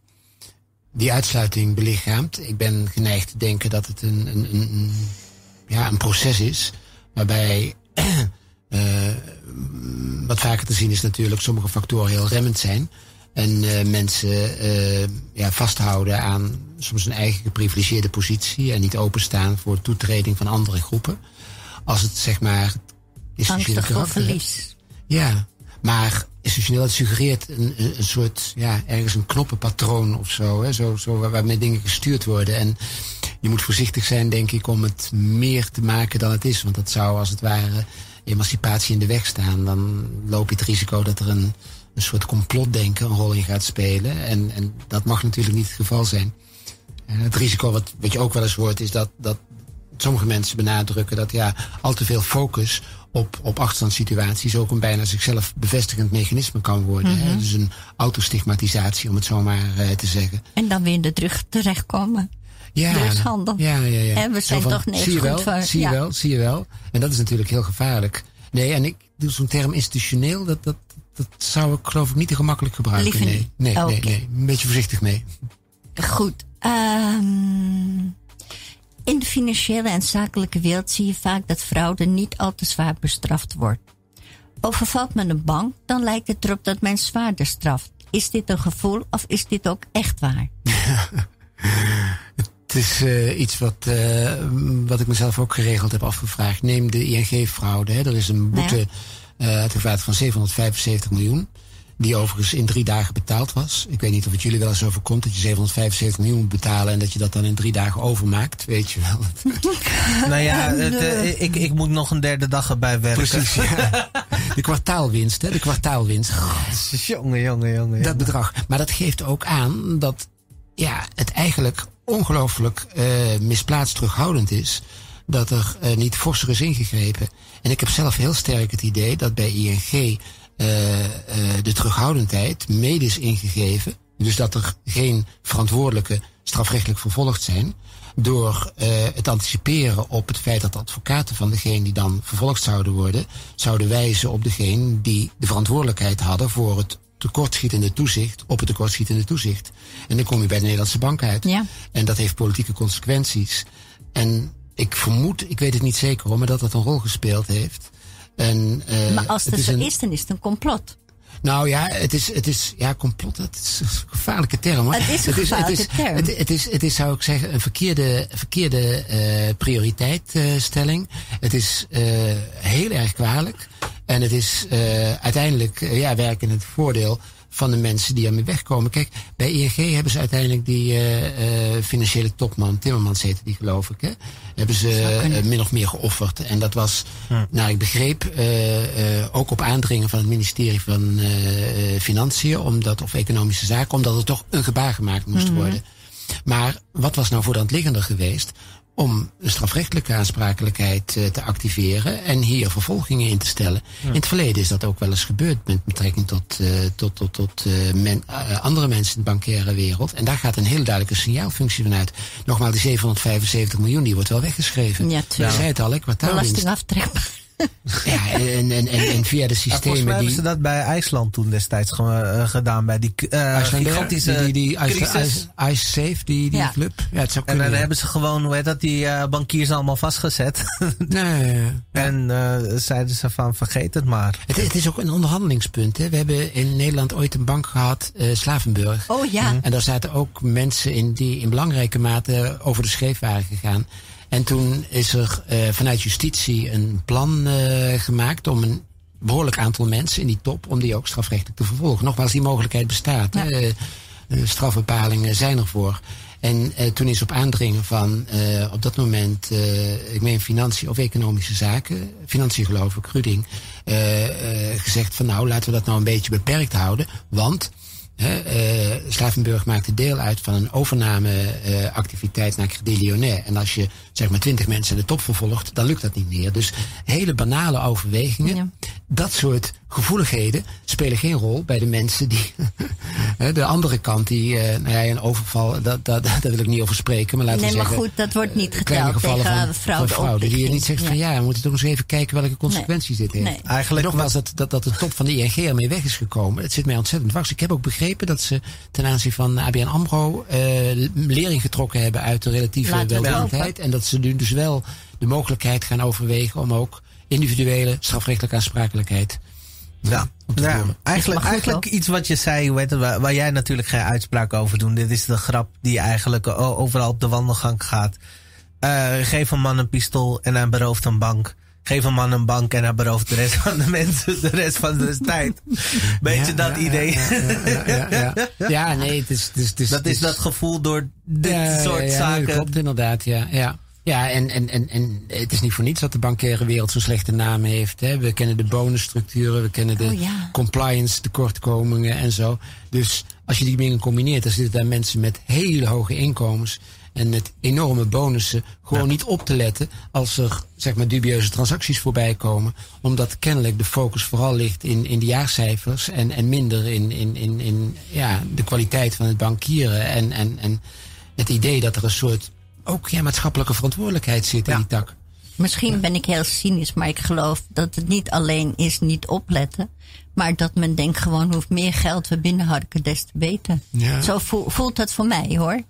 die uitsluiting belichaamt. Ik ben geneigd te denken dat het een, een, een, ja, een proces is. waarbij. eh, wat vaker te zien is natuurlijk sommige factoren heel remmend zijn. En eh, mensen eh, ja, vasthouden aan soms een eigen geprivilegeerde positie en niet openstaan voor toetreding van andere groepen. Als het zeg maar Angstig voor verlies. Ja, maar institutioneel het suggereert een, een, een soort, ja, ergens een knoppenpatroon of zo, hè, zo, zo waar- waarmee dingen gestuurd worden. En je moet voorzichtig zijn, denk ik, om het meer te maken dan het is. Want dat zou als het ware emancipatie in de weg staan. Dan loop je het risico dat er een, een soort complotdenken een rol in gaat spelen. En, en dat mag natuurlijk niet het geval zijn. En het risico wat, wat je ook wel eens hoort is dat, dat sommige mensen benadrukken dat ja, al te veel focus op, op achterstandssituaties ook een bijna zichzelf bevestigend mechanisme kan worden. hè. Dus een autostigmatisatie, om het zo maar eh, te zeggen. En dan weer in de terug terechtkomen. Ja, Drugshandel. Ja, ja, ja. En we zijn toch nergens zie je goed wel, voor, Zie je wel, zie je wel. En dat is natuurlijk heel gevaarlijk. Nee, en ik doe zo'n term institutioneel, dat, dat, dat zou ik geloof ik niet te gemakkelijk gebruiken. Nee. niet. Nee, nee, nee. Een beetje voorzichtig mee. Goed. ehm, In de financiële en zakelijke wereld zie je vaak dat fraude niet al te zwaar bestraft wordt. Overvalt men een bank, dan lijkt het erop dat men zwaarder straft. Is dit een gevoel of is dit ook echt waar? het is uh, iets wat, uh, wat ik mezelf ook geregeld heb afgevraagd. Neem de ING-fraude. Er is een boete ja. uh, uitgevaardigd van 775 miljoen. Die overigens in drie dagen betaald was. Ik weet niet of het jullie wel eens overkomt dat je 775 miljoen moet betalen en dat je dat dan in drie dagen overmaakt. Weet je wel. nou ja, het, uh, ik, ik moet nog een derde dag erbij werken. Precies, ja. De kwartaalwinst, hè? De kwartaalwinst. jongen, jongen, jongen. Dat bedrag. Maar dat geeft ook aan dat ja, het eigenlijk ongelooflijk uh, misplaatst terughoudend is. Dat er uh, niet forser is ingegrepen. En ik heb zelf heel sterk het idee dat bij ING de terughoudendheid mede is ingegeven. Dus dat er geen verantwoordelijke strafrechtelijk vervolgd zijn. Door uh, het anticiperen op het feit dat de advocaten van degene die dan vervolgd zouden worden, zouden wijzen op degene die de verantwoordelijkheid hadden voor het tekortschietende toezicht op het tekortschietende toezicht. En dan kom je bij de Nederlandse bank uit. Ja. En dat heeft politieke consequenties. En ik vermoed, ik weet het niet zeker hoor, maar dat dat een rol gespeeld heeft. En, uh, maar als het, het zo is, dan is het een complot. Nou ja, het is, het is ja, complot, het is een gevaarlijke term. Hoor. Het is een gevaarlijke het is, term. Het, het, is, het is, zou ik zeggen, een verkeerde, verkeerde uh, prioriteitstelling. het is uh, heel erg kwalijk. En het is uiteindelijk ja, werken in het voordeel van de mensen die ermee wegkomen. Kijk, bij ING hebben ze uiteindelijk die uh, uh, financiële topman, Timmermans heette die geloof ik, hè, hebben ze uh, min of meer geofferd. En dat was, hm. nou ik begreep, ook op aandringen van het ministerie van Financiën, omdat, of Economische Zaken, omdat er toch een gebaar gemaakt moest Mhm. mm -hmm. worden. Maar wat was nou voor de hand liggender geweest? Om strafrechtelijke aansprakelijkheid uh, te activeren en hier vervolgingen in te stellen. Ja. In het verleden is dat ook wel eens gebeurd met betrekking tot, uh, tot, tot, tot uh, men, andere mensen in de bankaire wereld. En daar gaat een hele duidelijke signaalfunctie van uit. Nogmaals, die 775 miljoen die wordt wel weggeschreven. Ja, Ik zei het al, kwartaalwinst. Belastingaftrekbaar. Ja, en, en, en, en via de systemen volgens mij die... hebben ze dat bij IJsland toen destijds uh, gedaan. Bij die uh, gigantische die, die. Ice, Ice Safe, die, die Ja. club. Ja, het zou En dan hebben ze gewoon, hoe heet dat, die uh, bankiers allemaal vastgezet. Nee, en uh, zeiden ze van, vergeet het maar. Het, het, is ook een onderhandelingspunt. Hè. We hebben in Nederland ooit een bank gehad, uh, Slavenburg. Oh ja. En daar zaten ook mensen in die in belangrijke mate over de scheef waren gegaan. En toen is er uh, vanuit justitie een plan uh, gemaakt om een behoorlijk aantal mensen in die top, om die ook strafrechtelijk te vervolgen. Nogmaals, die mogelijkheid bestaat. Ja. Uh, strafbepalingen zijn ervoor. En toen is op aandringen van op dat moment, ik meen financiën of economische zaken, financiën geloof ik, Ruding, gezegd van nou laten we dat nou een beetje beperkt houden, want uh, Slavenburg maakte deel uit van een overnameactiviteit uh, naar Credit Lyonnais. En als je zeg maar twintig mensen in de top vervolgt, dan lukt dat niet meer. Dus hele banale overwegingen. Ja. Dat soort gevoeligheden spelen geen rol bij de mensen die. de andere kant, die, uh, nou ja, een overval, dat, dat, daar wil ik niet over spreken. Maar laten nee, we maar zeggen. goed, dat wordt niet geteld kleine gevallen tegen van, fraude. van fraude. Die je niet zegt van ja, we moeten toch eens even kijken welke consequenties dit heeft. Nee. Eigenlijk Nogmaals, dat, dat, dat de top van de ING ermee weg is gekomen. Het zit mij ontzettend dwars. Ik heb ook begrepen dat ze ten aanzien van ABN AMRO uh, lering getrokken hebben uit de relatieve welwillendheid. En dat ze nu dus wel de mogelijkheid gaan overwegen om ook individuele strafrechtelijke aansprakelijkheid ja. ja eigenlijk, eigenlijk iets wat je zei, hoe heet het, waar, waar, jij natuurlijk geen uitspraak over doet. Dit is de grap die eigenlijk overal op de wandelgang gaat. Uh, geef een man een pistool en hij berooft een bank. Geef een man een bank en hij berooft de rest van de mensen de rest van de tijd. Beetje ja, dat ja, idee. Ja, ja, nee, het is, het is, het is, dat is dat gevoel door dit soort zaken. Dat klopt inderdaad, ja. ja. Ja, en, en, en, en het is niet voor niets dat de bankaire wereld zo'n slechte naam heeft. Hè. We kennen de bonusstructuren, we kennen de oh, ja. compliance tekortkomingen en zo. Dus als je die dingen combineert, dan zitten daar mensen met hele hoge inkomens en met enorme bonussen gewoon ja. niet op te letten als er zeg maar dubieuze transacties voorbij komen. Omdat kennelijk de focus vooral ligt in, in de jaarcijfers en, en minder in, in, in, in ja, de kwaliteit van het bankieren. En, en, en het idee dat er een soort ook ja, maatschappelijke verantwoordelijkheid zit in die tak. Misschien ben ik heel cynisch, maar ik geloof dat het niet alleen is niet opletten. Maar dat men denkt gewoon, hoe meer geld we binnenharken, des te beter. Ja. Zo voelt dat voor mij hoor.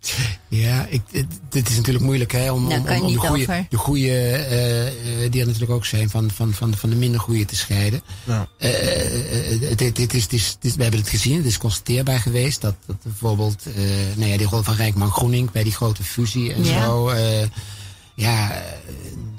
Ja, ik, dit is natuurlijk moeilijk hè, om, om de goede, de goede eh, eh, die er natuurlijk ook zijn, van, van, van, van de minder goede te scheiden. Ja. Eh, dit, dit is, dit is, dit- we hebben het gezien, het is constateerbaar geweest dat, dat bijvoorbeeld eh, nou ja, die rol van Rijkman Groening bij die grote fusie en Ja. zo. Ja, eh,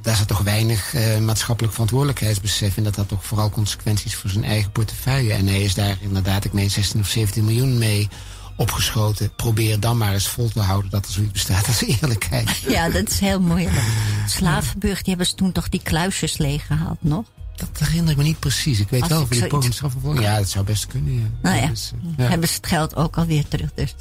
daar zat toch weinig eh, maatschappelijk verantwoordelijkheidsbesef in. Dat had toch vooral consequenties voor zijn eigen portefeuille. En hij is daar inderdaad, ik meen 16 of 17 miljoen mee opgeschoten. Probeer dan maar eens vol te houden dat er zoiets bestaat als eerlijkheid. Ja, dat is heel moeilijk. Slavenburg, die hebben ze toen toch die kluisjes leeggehaald nog? Dat herinner ik me niet precies. Ik weet Als wel voor die poging strafvervolging. Ja, dat zou best kunnen. Ja. Nou ja, Dus, eh, ja. hebben ze het geld ook alweer terug dus.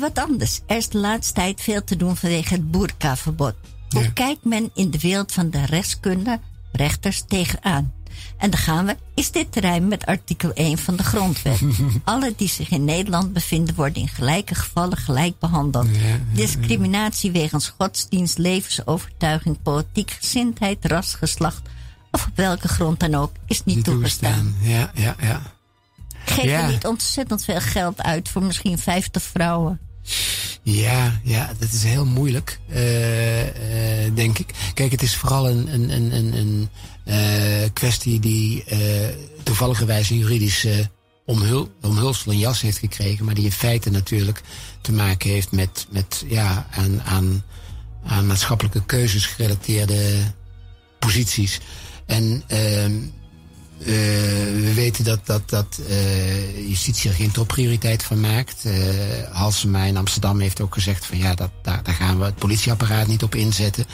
Wat anders. Er is de laatste tijd veel te doen vanwege het boerkaverbod. Hoe Ja. kijkt men in de wereld van de rechtskunde, rechters, tegenaan? En dan gaan we, is dit terrein met artikel 1 van de grondwet. Alle die zich in Nederland bevinden worden in gelijke gevallen gelijk behandeld. Discriminatie wegens godsdienst, levensovertuiging, politiek gezindheid, ras, geslacht of op welke grond dan ook is niet Niet toegestaan. Ja, ja, ja. Geef je niet ontzettend veel geld uit voor misschien 50 vrouwen? Ja, ja, dat is heel moeilijk, eh, eh, denk ik. Kijk, het is vooral een, een, een, een, eh, kwestie die toevalligerwijs een juridische omhul, omhulsel en jas heeft gekregen, maar die in feite natuurlijk te maken heeft met, met ja, aan, aan, aan maatschappelijke keuzes gerelateerde posities. En eh, we weten dat, dat, dat eh, justitie er geen topprioriteit van maakt. Eh Halsema in Amsterdam heeft ook gezegd van ja, dat, daar, daar gaan we het politieapparaat niet op inzetten.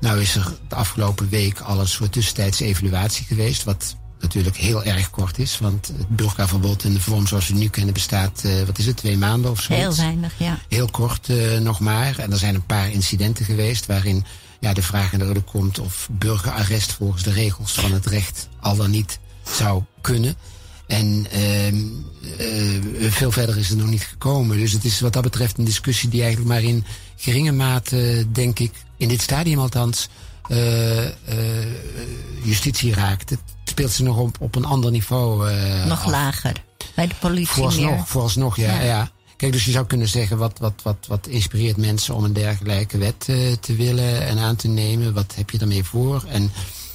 Nou is er de afgelopen week al een soort tussentijdse evaluatie geweest, wat natuurlijk heel erg kort is. Want het burgerverbod in de vorm zoals we nu kennen bestaat, wat is het, twee maanden of zo? Heel weinig, ja. Heel kort nog maar. En er zijn een paar incidenten geweest waarin ja, de vraag in de orde komt of burgerarrest volgens de regels van het recht al dan niet zou kunnen. En ehm eh, veel verder is het nog niet gekomen. Dus het is wat dat betreft een discussie die eigenlijk maar in geringe mate, denk ik, in dit stadium althans, eh, eh, justitie raakt. Het speelt zich nog op, op een ander niveau. eh, Nog af. lager. Bij de politie meer. Vooralsnog, vooralsnog ja, Ja. ja. Kijk, dus je zou kunnen zeggen, wat, wat, wat, wat inspireert mensen om een dergelijke wet eh, te willen en aan te nemen? Wat heb je daarmee voor? En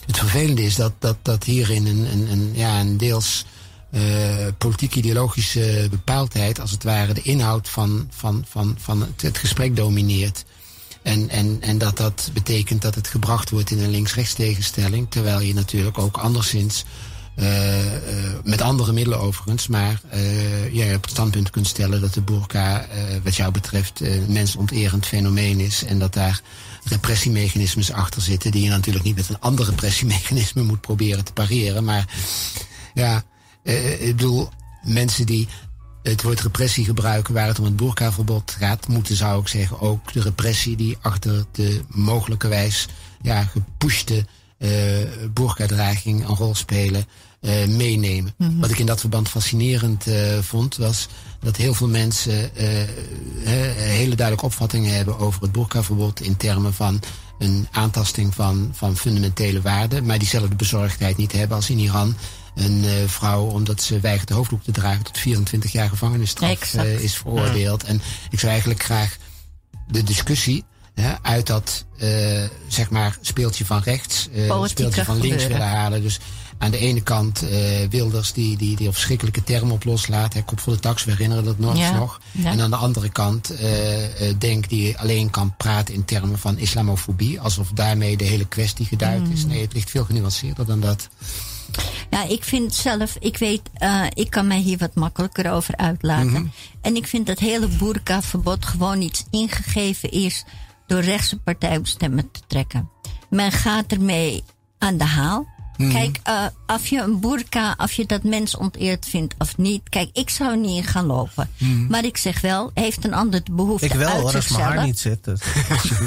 het vervelende is dat, dat, dat hierin een, een, een, ja, een deels eh politiek-ideologische bepaaldheid, als het ware, de inhoud van, van, van, van het, het gesprek domineert. En, en, en dat dat betekent dat het gebracht wordt in een links-rechts tegenstelling. Terwijl je natuurlijk ook anderszins, eh, eh, met andere middelen overigens, maar eh je op het standpunt kunt stellen dat de burka, wat jou betreft, een mensonterend fenomeen is. En dat daar repressiemechanismes achter zitten, die je natuurlijk niet met een ander repressiemechanisme moet proberen te pareren. Maar ja, eh, ik bedoel, mensen die het woord repressie gebruiken waar het om het boerkaverbod gaat, moeten, zou ik zeggen, ook de repressie die achter de mogelijkerwijs ja, gepushte eh boerkadraging een rol spelen, eh, meenemen. Wat ik in dat verband fascinerend eh, vond, was dat heel veel mensen eh, hele duidelijke opvattingen hebben over het boerkaverbod in termen van een aantasting van, van fundamentele waarden, maar diezelfde bezorgdheid niet hebben als in Iran een vrouw, omdat ze weigert de hoofddoek te dragen, tot 24 jaar gevangenisstraf is veroordeeld. En ik zou eigenlijk graag de discussie uit dat zeg maar speeltje van rechts, speeltje van links gebeuren. willen halen. Dus aan de ene kant eh, Wilders die, die, die op verschrikkelijke termen op loslaat. Hè, kop voor de tax, we herinneren dat nog. Ja, nog. ja. En aan de andere kant eh, eh, Denk die alleen kan praten in termen van islamofobie. Alsof daarmee de hele kwestie geduid Mm. is. Nee, het ligt veel genuanceerder dan dat. Ja, ik vind zelf, ik weet, eh, ik kan mij hier wat makkelijker over uitlaten. Mhm. En ik vind dat hele boerkaverbod gewoon iets ingegeven is door rechtse partij om stemmen te trekken. Men gaat ermee aan de haal. Mhm. Kijk, eh of je een boerka, of je dat mens onteerd vindt of niet. Kijk, ik zou niet in gaan lopen. Maar ik zeg wel, heeft een ander de behoefte. Ik wel uit hoor, als mijn zichzelf haar niet zit. Dus.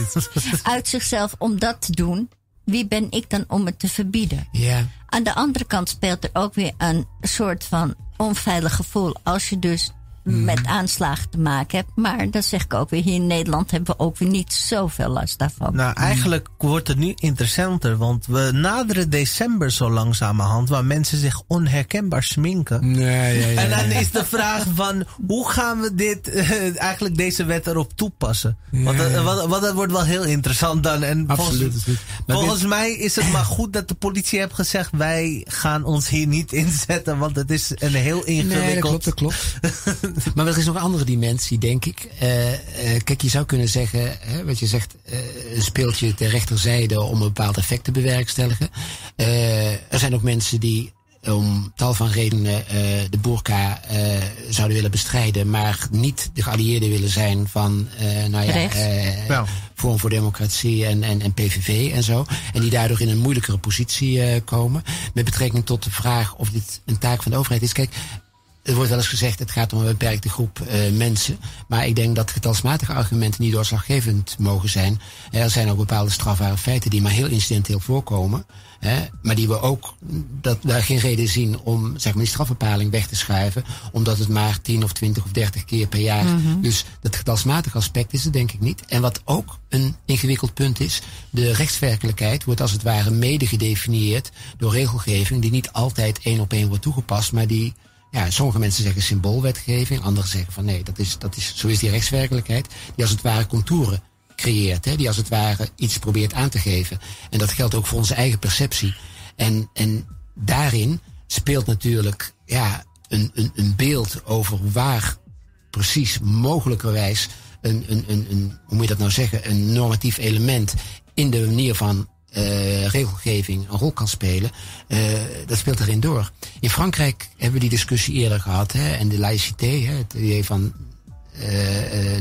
uit zichzelf om dat te doen. Wie ben ik dan om het te verbieden? Ja. Aan de andere kant speelt er ook weer een soort van onveilig gevoel. Als je dus. Met aanslagen te maken hebt. Maar dat zeg ik ook weer, hier in Nederland hebben we ook weer niet zoveel last daarvan. Nou, eigenlijk wordt het nu interessanter, want we naderen december zo langzamerhand, waar mensen zich onherkenbaar sminken. Nee, ja, ja, en dan is de vraag van, hoe gaan we dit, uh, eigenlijk deze wet erop toepassen? Want, dat, want, dat wordt wel heel interessant dan. En Absoluut. Volgens, volgens mij is het maar goed dat de politie heeft gezegd, wij gaan ons hier niet inzetten, want het is een heel ingewikkeld... Nee, dat klopt, dat klopt. maar er is nog een andere dimensie, denk ik. Uh, uh, kijk, je zou kunnen zeggen, hè, wat je zegt, uh, een speeltje ter rechterzijde om een bepaald effect te bewerkstelligen. er zijn ook mensen die om tal van redenen de burka zouden willen bestrijden, maar niet de geallieerden willen zijn van, nou ja, uh, Vorm voor Democratie en, en, en PVV en zo. En die daardoor in een moeilijkere positie komen. Met betrekking tot de vraag of dit een taak van de overheid is. Kijk, er wordt wel eens gezegd, het gaat om een beperkte groep uh, mensen. Maar ik denk dat getalsmatige argumenten niet doorslaggevend mogen zijn. Er zijn ook bepaalde strafbare feiten die maar heel incidenteel voorkomen. Hè, maar die we ook dat daar geen reden zien om zeg maar, die strafbepaling weg te schuiven. Omdat het maar 10 of 20 of 30 keer per jaar. Mm -hmm. Dus dat getalsmatige aspect is het denk ik niet. En wat ook een ingewikkeld punt is, de rechtswerkelijkheid wordt als het ware mede gedefinieerd door regelgeving die niet altijd één op één wordt toegepast, maar die ja, sommige mensen zeggen symboolwetgeving, anderen zeggen van nee, dat is, dat is, zo is die rechtswerkelijkheid, die als het ware contouren creëert, hè, die als het ware iets probeert aan te geven. En dat geldt ook voor onze eigen perceptie. En, en daarin speelt natuurlijk ja, een, een, een beeld over waar precies mogelijkerwijs een, een, een, een, hoe moet je dat nou zeggen, een normatief element in de manier van uh, regelgeving een rol kan spelen, uh, dat speelt erin door. In Frankrijk hebben we die discussie eerder gehad, hè, en de laïcité, hè, het idee van uh,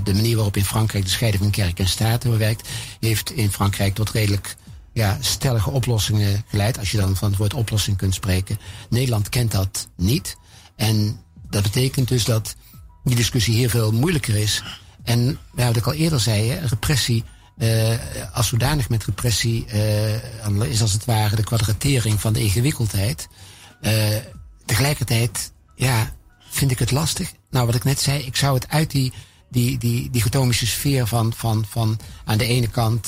de manier waarop in Frankrijk de scheiding van kerk en staat werkt, heeft in Frankrijk tot redelijk ja, stellige oplossingen geleid, als je dan van het woord oplossing kunt spreken. Nederland kent dat niet. En dat betekent dus dat die discussie hier veel moeilijker is. En ja, wat ik al eerder zei, repressie uh, als zodanig met repressie uh, is als het ware de kwadratering van de ingewikkeldheid. Uh, tegelijkertijd, ja, vind ik het lastig. Nou, wat ik net zei, ik zou het uit die, die, die dichotomische sfeer van, van, van aan de ene kant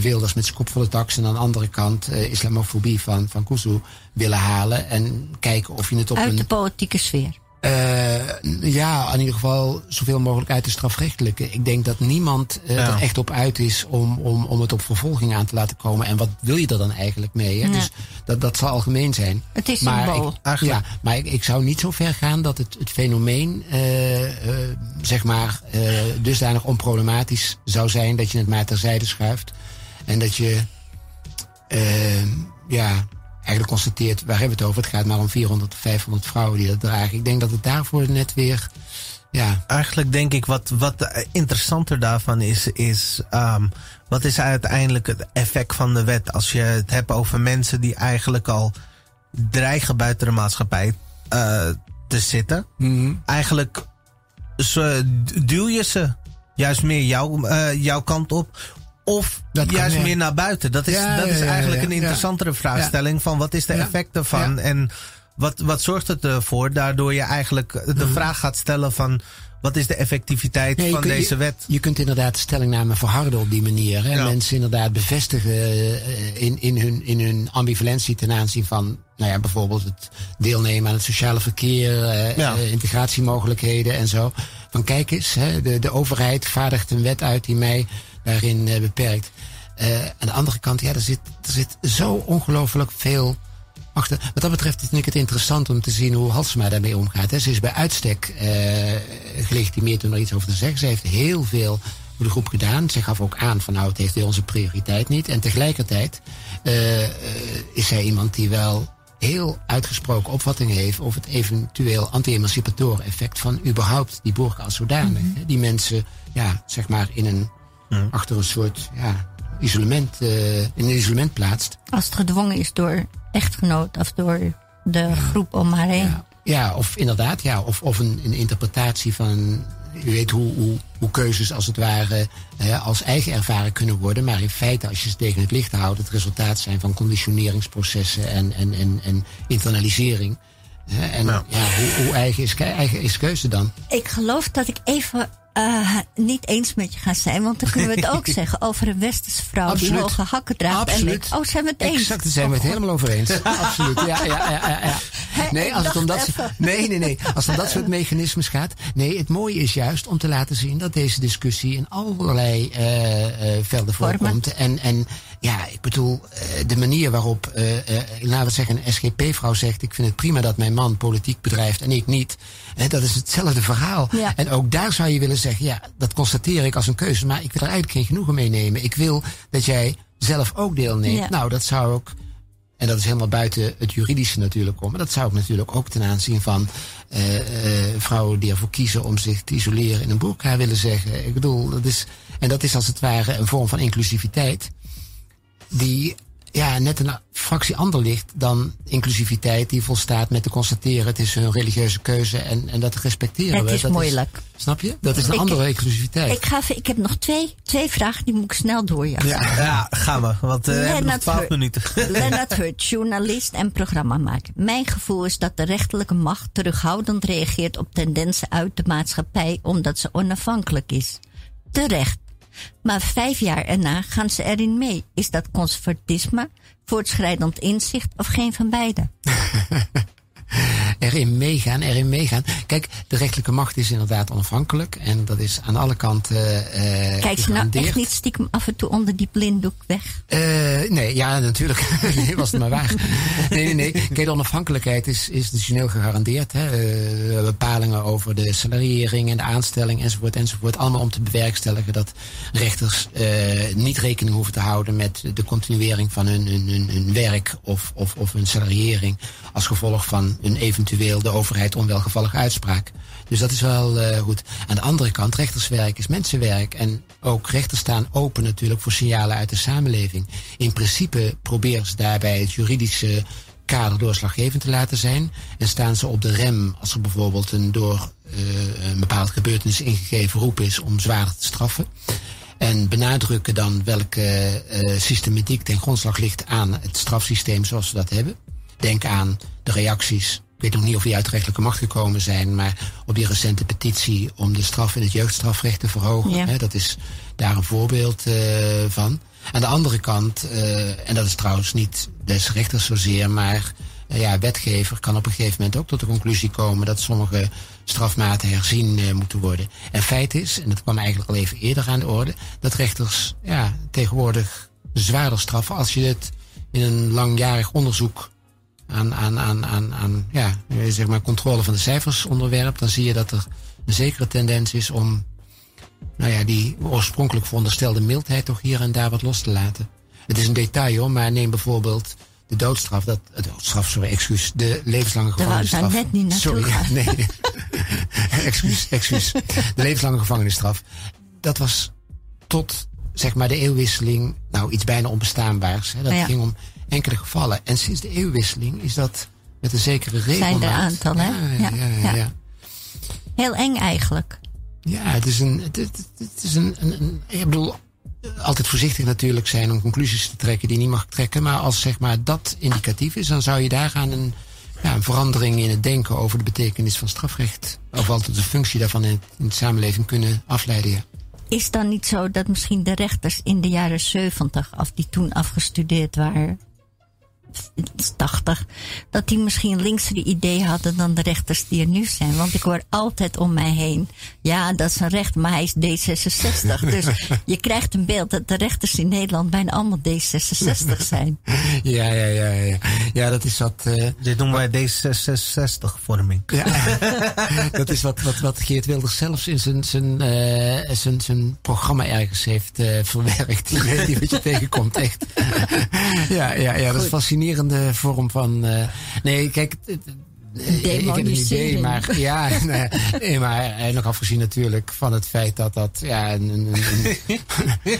Wilders met zijn kop voor de tax en aan de andere kant islamofobie van, van Kuzu willen halen en kijken of je het op uit een... de politieke sfeer. Uh, ja, in ieder geval zoveel mogelijk uit de strafrechtelijke. Ik denk dat niemand uh, ja. er echt op uit is om, om, om het op vervolging aan te laten komen. En wat wil je er dan eigenlijk mee? Hè? Ja. Dus dat, dat zal algemeen zijn. Het is maar symbool. Ik, ja, maar ik, ik zou niet zo ver gaan dat het, het fenomeen, uh, zeg maar, dusdanig onproblematisch zou zijn dat je het maar terzijde schuift. En dat je, ja eigenlijk constateert, waar hebben we het over? Het gaat maar om 400 of 500 vrouwen die dat dragen. Ik denk dat het daarvoor net weer, ja. Eigenlijk denk ik wat, wat interessanter daarvan is, is um, wat is uiteindelijk het effect van de wet? Als je het hebt over mensen die eigenlijk al dreigen buiten de maatschappij uh, te zitten. Mm -hmm. Eigenlijk duw je ze juist meer jouw, uh, jouw kant op of dat juist kan, ja. meer naar buiten? Dat is, ja, dat is eigenlijk een interessantere vraagstelling van wat is de effect ervan en wat, wat zorgt het ervoor? Daardoor je eigenlijk de mm. vraag gaat stellen van wat is de effectiviteit nee, van kunt, deze wet? Je, je, kunt inderdaad stellingnamen verharden op die manier. Hè? Mensen inderdaad bevestigen uh, in, in, hun, in hun ambivalentie ten aanzien van nou ja, bijvoorbeeld het deelnemen aan het sociale verkeer, ja. uh, integratiemogelijkheden en zo. Van kijk eens, hè, de, de overheid vaardigt een wet uit die mij daarin uh, beperkt. Uh, aan de andere kant, ja, er zit, er zit zo ongelooflijk veel achter. Wat dat betreft vind ik het interessant om te zien hoe Halsema daarmee omgaat. Hè. Ze is bij uitstek uh, gelegitimeerd om er iets over te zeggen. Ze heeft heel veel voor de groep gedaan. Ze gaf ook aan van nou, het heeft onze prioriteit niet. En tegelijkertijd uh, is zij iemand die wel heel uitgesproken opvattingen heeft over het eventueel anti-emancipatoren effect van überhaupt die burger als zodanig. Mm -hmm. Die mensen, ja, zeg maar in een ja. achter een soort ja, isolement, uh, in een isolement plaatst. Als het gedwongen is door echtgenoot of door de ja. groep om haar heen. Ja, ja, of inderdaad, ja, of, of een, een interpretatie van. U weet hoe, hoe, hoe keuzes als het ware uh, als eigen ervaren kunnen worden. Maar in feite, als je ze tegen het licht houdt, het resultaat zijn van conditioneringsprocessen en, en, en, en internalisering. En ja, hoe, hoe eigen, is, eigen is keuze dan? Ik geloof dat ik even uh, niet eens met je gaan zijn. Want dan kunnen we het ook zeggen over een westerse vrouw die hoge hakken draagt. Absoluut. En oh, zijn we het eens? Exact, daar zijn we het oh, helemaal over eens. Absoluut. Ja, ja, ja, ja. Nee, als het om dat, nee, nee, nee. Als het om dat soort mechanismes gaat. Nee, het mooie is juist om te laten zien dat deze discussie in allerlei uh, uh, velden voorkomt. En, en ja, ik bedoel, de manier waarop, laten we zeggen, een SGP-vrouw zegt: Ik vind het prima dat mijn man politiek bedrijft en ik niet. Hè, dat is hetzelfde verhaal. Ja. En ook daar zou je willen zeggen: Ja, dat constateer ik als een keuze, maar ik wil er eigenlijk geen genoegen mee nemen. Ik wil dat jij zelf ook deelneemt. Ja. Nou, dat zou ook. En dat is helemaal buiten het juridische natuurlijk om. Maar dat zou ik natuurlijk ook ten aanzien van uh, uh, vrouwen die ervoor kiezen om zich te isoleren in een burka willen zeggen. Ik bedoel, dat is. En dat is als het ware een vorm van inclusiviteit die ja, net een fractie ander ligt dan inclusiviteit die volstaat met te constateren het is hun religieuze keuze en, en dat respecteren het we. Is moeilijk. snap je? Dat is een andere inclusiviteit. Ik, ga, ik heb nog twee, twee vragen, die moet ik snel doorjagen. Ja, ja gaan we, want uh, we hebben nog twaalf minuten. Lennart Hurt, journalist en programmamaker. Mijn gevoel is dat de rechterlijke macht terughoudend reageert op tendensen uit de maatschappij omdat ze onafhankelijk is. Terecht. Maar vijf jaar erna gaan ze erin mee. Is dat conservatisme, voortschrijdend inzicht of geen van beide? erin meegaan, erin meegaan. Kijk, de rechterlijke macht is inderdaad onafhankelijk. En dat is aan alle kanten uh, Kijk je nou echt niet stiekem af en toe onder die blinddoek weg? Uh, nee, ja, natuurlijk. nee, was het maar waar. nee, nee, nee. Kijk, de onafhankelijkheid is institutioneel gegarandeerd. Hè. Uh, bepalingen over de salariering en de aanstelling enzovoort enzovoort. Allemaal om te bewerkstelligen dat rechters niet rekening hoeven te houden met de continuering van hun, hun, hun, hun werk of, of, of hun salariering als gevolg van een eventueel de overheid onwelgevallige uitspraak. Dus dat is wel uh, goed. Aan de andere kant, rechterswerk is mensenwerk. En ook rechters staan open natuurlijk voor signalen uit de samenleving. In principe proberen ze daarbij het juridische kader doorslaggevend te laten zijn. En staan ze op de rem als er bijvoorbeeld een door uh, een bepaald gebeurtenis ingegeven roep is om zwaarder te straffen. En benadrukken dan welke uh, systematiek ten grondslag ligt aan het strafsysteem zoals we dat hebben. Denk aan de reacties. Ik weet nog niet of die uit de rechtelijke macht gekomen zijn, maar op die recente petitie om de straf in het jeugdstrafrecht te verhogen. Ja. Hè, dat is daar een voorbeeld uh, van. Aan de andere kant, uh, en dat is trouwens niet des rechters zozeer, maar uh, ja, wetgever kan op een gegeven moment ook tot de conclusie komen dat sommige strafmaten herzien moeten worden. En feit is, en dat kwam eigenlijk al even eerder aan de orde, dat rechters ja, tegenwoordig zwaarder straffen als je het in een langjarig onderzoek aan, aan, aan, aan, aan ja, zeg maar controle van de cijfers onderwerp, dan zie je dat er een zekere tendens is om nou ja, die oorspronkelijk veronderstelde mildheid toch hier en daar wat los te laten. Het is een detail hoor, maar neem bijvoorbeeld de doodstraf, dat, de doodstraf, sorry, excuus, de levenslange gevangenisstraf. Daar net niet Sorry, ja, nee. excuus, excuus. De levenslange gevangenisstraf. Dat was tot, zeg maar, de eeuwwisseling, nou, iets bijna onbestaanbaars. Hè. Dat ja. ging om enkele gevallen. En sinds de eeuwwisseling is dat met een zekere regelmaat... Zijn er aantal, hè? Ja, ja, ja, Heel eng eigenlijk. Ja, het is een... Het, is een, een, een, ik bedoel, altijd voorzichtig natuurlijk zijn om conclusies te trekken die niet mag trekken. Maar als zeg maar dat indicatief is, dan zou je daar gaan een, ja, een verandering in het denken over de betekenis van strafrecht, of altijd de functie daarvan in, in de samenleving kunnen afleiden. Ja. Is dan niet zo dat misschien de rechters in de jaren 70, of die toen afgestudeerd waren, 80, dat die misschien linksere idee hadden dan de rechters die er nu zijn. Want ik hoor altijd om mij heen, ja, dat is een recht, maar hij is D66. dus je krijgt een beeld dat de rechters in Nederland bijna allemaal D66 zijn. Ja, ja, ja, ja. Ja, dat is wat... Uh, Dit noemen wij D66-vorming. Ja, dat is wat, wat, wat Geert Wilders zelfs in zijn, zijn, uh, zijn, zijn programma ergens heeft uh, verwerkt. Die, die wat je tegenkomt, echt. ja, ja, ja, dat is fascinerend fascinerende vorm van. Uh, nee, kijk. Ik heb een idee, maar ja, nee, maar nog afgezien natuurlijk van het feit dat dat ja, een, een, een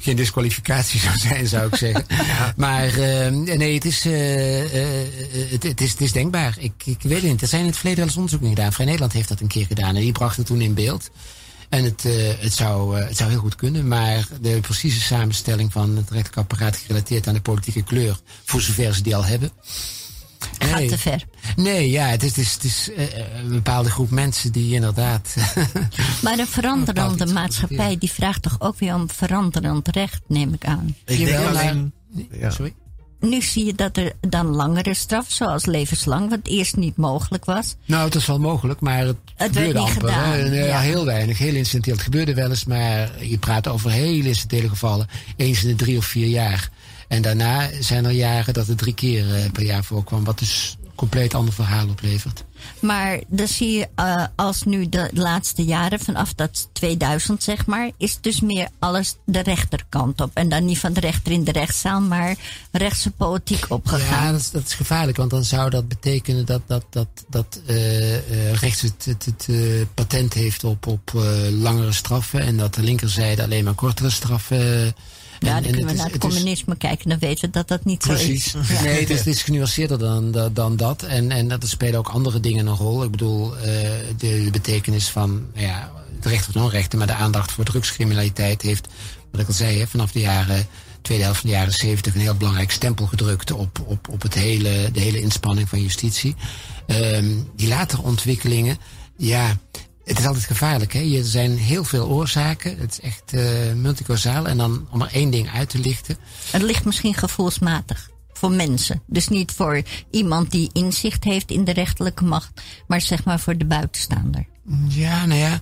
geen disqualificatie zou zijn, zou ik zeggen. Maar uh, nee, het is, uh, het, het, is, het is denkbaar. Ik, ik weet het niet. Er zijn in het verleden wel eens onderzoeken gedaan. Vrij Nederland heeft dat een keer gedaan en die bracht het toen in beeld. En het, uh, het, zou, uh, het zou heel goed kunnen, maar de precieze samenstelling van het rechterlijke apparaat gerelateerd aan de politieke kleur, voor zover ze die al hebben. Gaat gaat te ver. Nee, ja, het is, het is, het is uh, een bepaalde groep mensen die inderdaad. maar een veranderende maatschappij die vraagt toch ook weer om veranderend recht, neem ik aan. Ik denk alleen. Ja. Sorry? Nu zie je dat er dan langere straf, zoals levenslang, wat eerst niet mogelijk was. Nou, het is wel mogelijk, maar het, het gebeurde werd niet amper. gedaan. hè. Ja. Heel weinig, heel incidenteel. Het gebeurde wel eens, maar je praat over heel incidentele gevallen. Eens in de drie of vier jaar. En daarna zijn er jaren dat het drie keer eh, per jaar voorkwam, wat dus een compleet ander verhaal oplevert. Maar dan zie je, uh, als nu de laatste jaren, vanaf dat 2000 zeg maar, is dus meer alles de rechterkant op. En dan niet van de rechter in de rechtszaal, maar rechtse politiek opgegaan. Ja, dat is, gevaarlijk, want dan zou dat betekenen dat, dat, dat, dat uh, uh, rechts het, het, patent heeft op, op langere straffen en dat de linkerzijde alleen maar kortere straffen. Ja, dan kunnen we naar het, het communisme is, kijken, dan weten we dat dat niet precies. zo is. Ja. Nee, het is, het is genuanceerder dan, dan dat. En, en dat spelen ook andere dingen een rol. Ik bedoel, uh, de, de, betekenis van ja, het recht of non-rechten, maar de aandacht voor drugscriminaliteit heeft, wat ik al zei, hè, vanaf de jaren, tweede helft van de jaren zeventig een heel belangrijk stempel gedrukt op, op, op het hele, de hele inspanning van justitie. Um, die latere ontwikkelingen, ja, het is altijd gevaarlijk. Hè? Er zijn heel veel oorzaken. Het is echt uh, multicausaal. En dan om er één ding uit te lichten. Het ligt misschien gevoelsmatig voor mensen. Dus niet voor iemand die inzicht heeft in de rechterlijke macht. Maar zeg maar voor de buitenstaander. Ja, nou ja.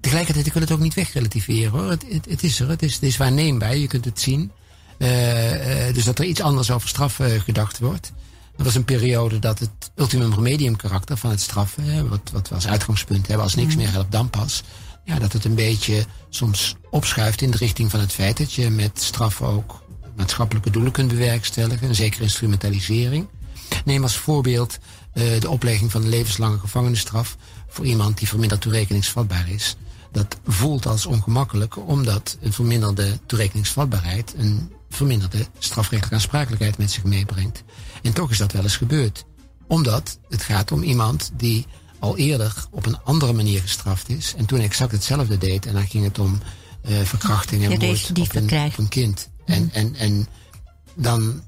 Tegelijkertijd, ik wil het ook niet wegrelativeren hoor. Het, het, het is er. Het is, het is waarneembaar. Je kunt het zien. Uh, uh, dus dat er iets anders over straf gedacht wordt. Dat was een periode dat het ultimum remedium karakter van het straffen, wat, wat we als uitgangspunt hebben, als niks meer helpt, dan pas. Ja, dat het een beetje soms opschuift in de richting van het feit dat je met straffen ook maatschappelijke doelen kunt bewerkstelligen, een zekere instrumentalisering. Neem als voorbeeld uh, de oplegging van een levenslange gevangenisstraf voor iemand die verminderd toerekeningsvatbaar is. Dat voelt als ongemakkelijk, omdat een verminderde toerekeningsvatbaarheid een verminderde strafrechtelijke aansprakelijkheid met zich meebrengt. En toch is dat wel eens gebeurd. Omdat het gaat om iemand die al eerder op een andere manier gestraft is. En toen exact hetzelfde deed. En dan ging het om uh, verkrachting en moord op een, op een kind. En, en, en dan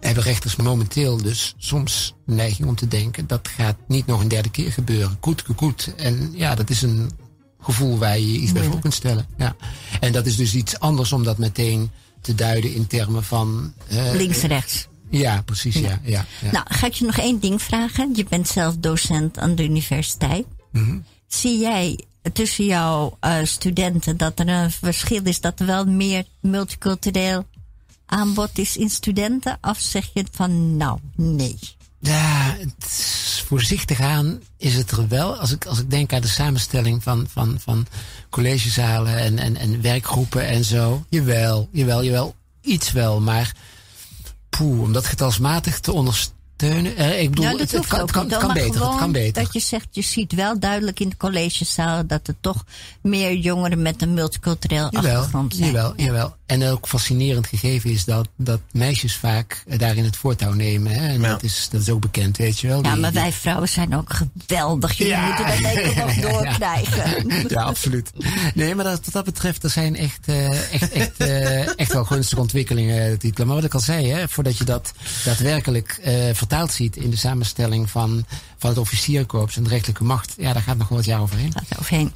hebben rechters momenteel dus soms neiging om te denken... dat gaat niet nog een derde keer gebeuren. Goed, goed. En ja, dat is een gevoel waar je iets bij voor kunt stellen. Ja. En dat is dus iets anders om dat meteen te duiden in termen van... Uh, Links-rechts. Ja, precies, ja. ja, ja. Nou, ga ik je nog één ding vragen. Je bent zelf docent aan de universiteit. Mhm. Mm -hmm. Zie jij tussen jouw uh, studenten dat er een verschil is dat er wel meer multicultureel aanbod is in studenten? Of zeg je van nou, nee? Ja, voorzichtig aan is het er wel. Als ik, als ik denk aan de samenstelling van, van, van collegezalen en, en, en werkgroepen en zo. Jawel, jawel, jawel. Iets wel, maar om dat getalsmatig te ondersteunen. Eh, ik bedoel, dat het, het, kan, het, kan, het beter. Het kan beter. Dat je zegt, je ziet wel duidelijk in de collegezaal dat er toch meer jongeren met een multicultureel jawel, achtergrond zijn. Jawel, ja. jawel. En ook fascinerend gegeven is dat, dat meisjes vaak daarin het voortouw nemen. Hè? En ja. dat, is, dat is ook bekend, weet je wel. Ja, die, maar wij vrouwen zijn ook geweldig. Jullie Ja, moeten dat even ja, nog ja, ja. doorkrijgen. Ja, absoluut. Nee, maar dat, wat dat betreft, er zijn echt, uh, echt, echt, uh, echt wel gunstige ontwikkelingen. Maar wat ik al zei, hè, voordat je dat daadwerkelijk uh, vertaald ziet in de samenstelling van, van het officierkorps en de rechtelijke macht, ja, daar gaat nog wel wat jaar overheen. Gaat overheen.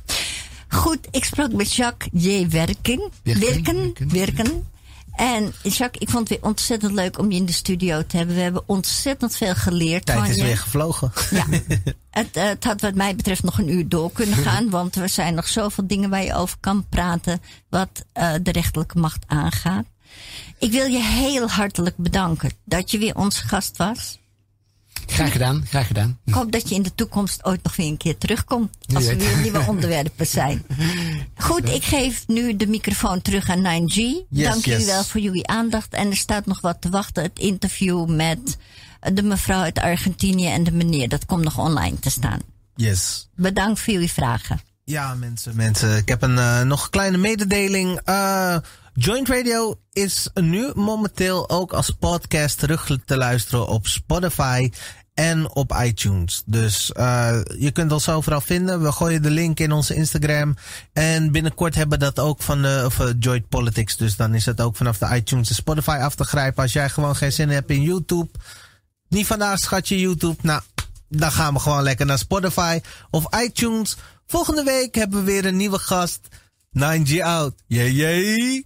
Goed, ik sprak met Jacques J. Werken. Werken, Werken. En Jacques, ik vond het weer ontzettend leuk om je in de studio te hebben. We hebben ontzettend veel geleerd Tijd van is je. weer gevlogen. Ja. het, het had wat mij betreft nog een uur door kunnen gaan. Want er zijn nog zoveel dingen waar je over kan praten. Wat uh, de rechterlijke macht aangaat. Ik wil je heel hartelijk bedanken dat je weer onze gast was. Graag gedaan, graag gedaan. Ik hoop dat je in de toekomst ooit nog weer een keer terugkomt. Als er weer nieuwe onderwerpen zijn. Goed, ik geef nu de microfoon terug aan 9G. Dank jullie yes. wel voor jullie aandacht. En er staat nog wat te wachten. Het interview met de mevrouw uit Argentinië en de meneer. Dat komt nog online te staan. Yes. Bedankt voor jullie vragen. Ja, mensen, mensen. Ik heb een uh, nog kleine mededeling. Uh, Joint Radio is nu momenteel ook als podcast terug te luisteren op Spotify en op iTunes. Dus uh, je kunt ons overal vinden. We gooien de link in onze Instagram. En binnenkort hebben we dat ook van de of, uh, Politics. Dus dan is het ook vanaf de iTunes en Spotify af te grijpen. Als jij gewoon geen zin hebt in YouTube. Niet vandaag, schatje, YouTube. Nou, dan gaan we gewoon lekker naar Spotify of iTunes. Volgende week hebben we weer een nieuwe gast. 9G out. Yay, yay.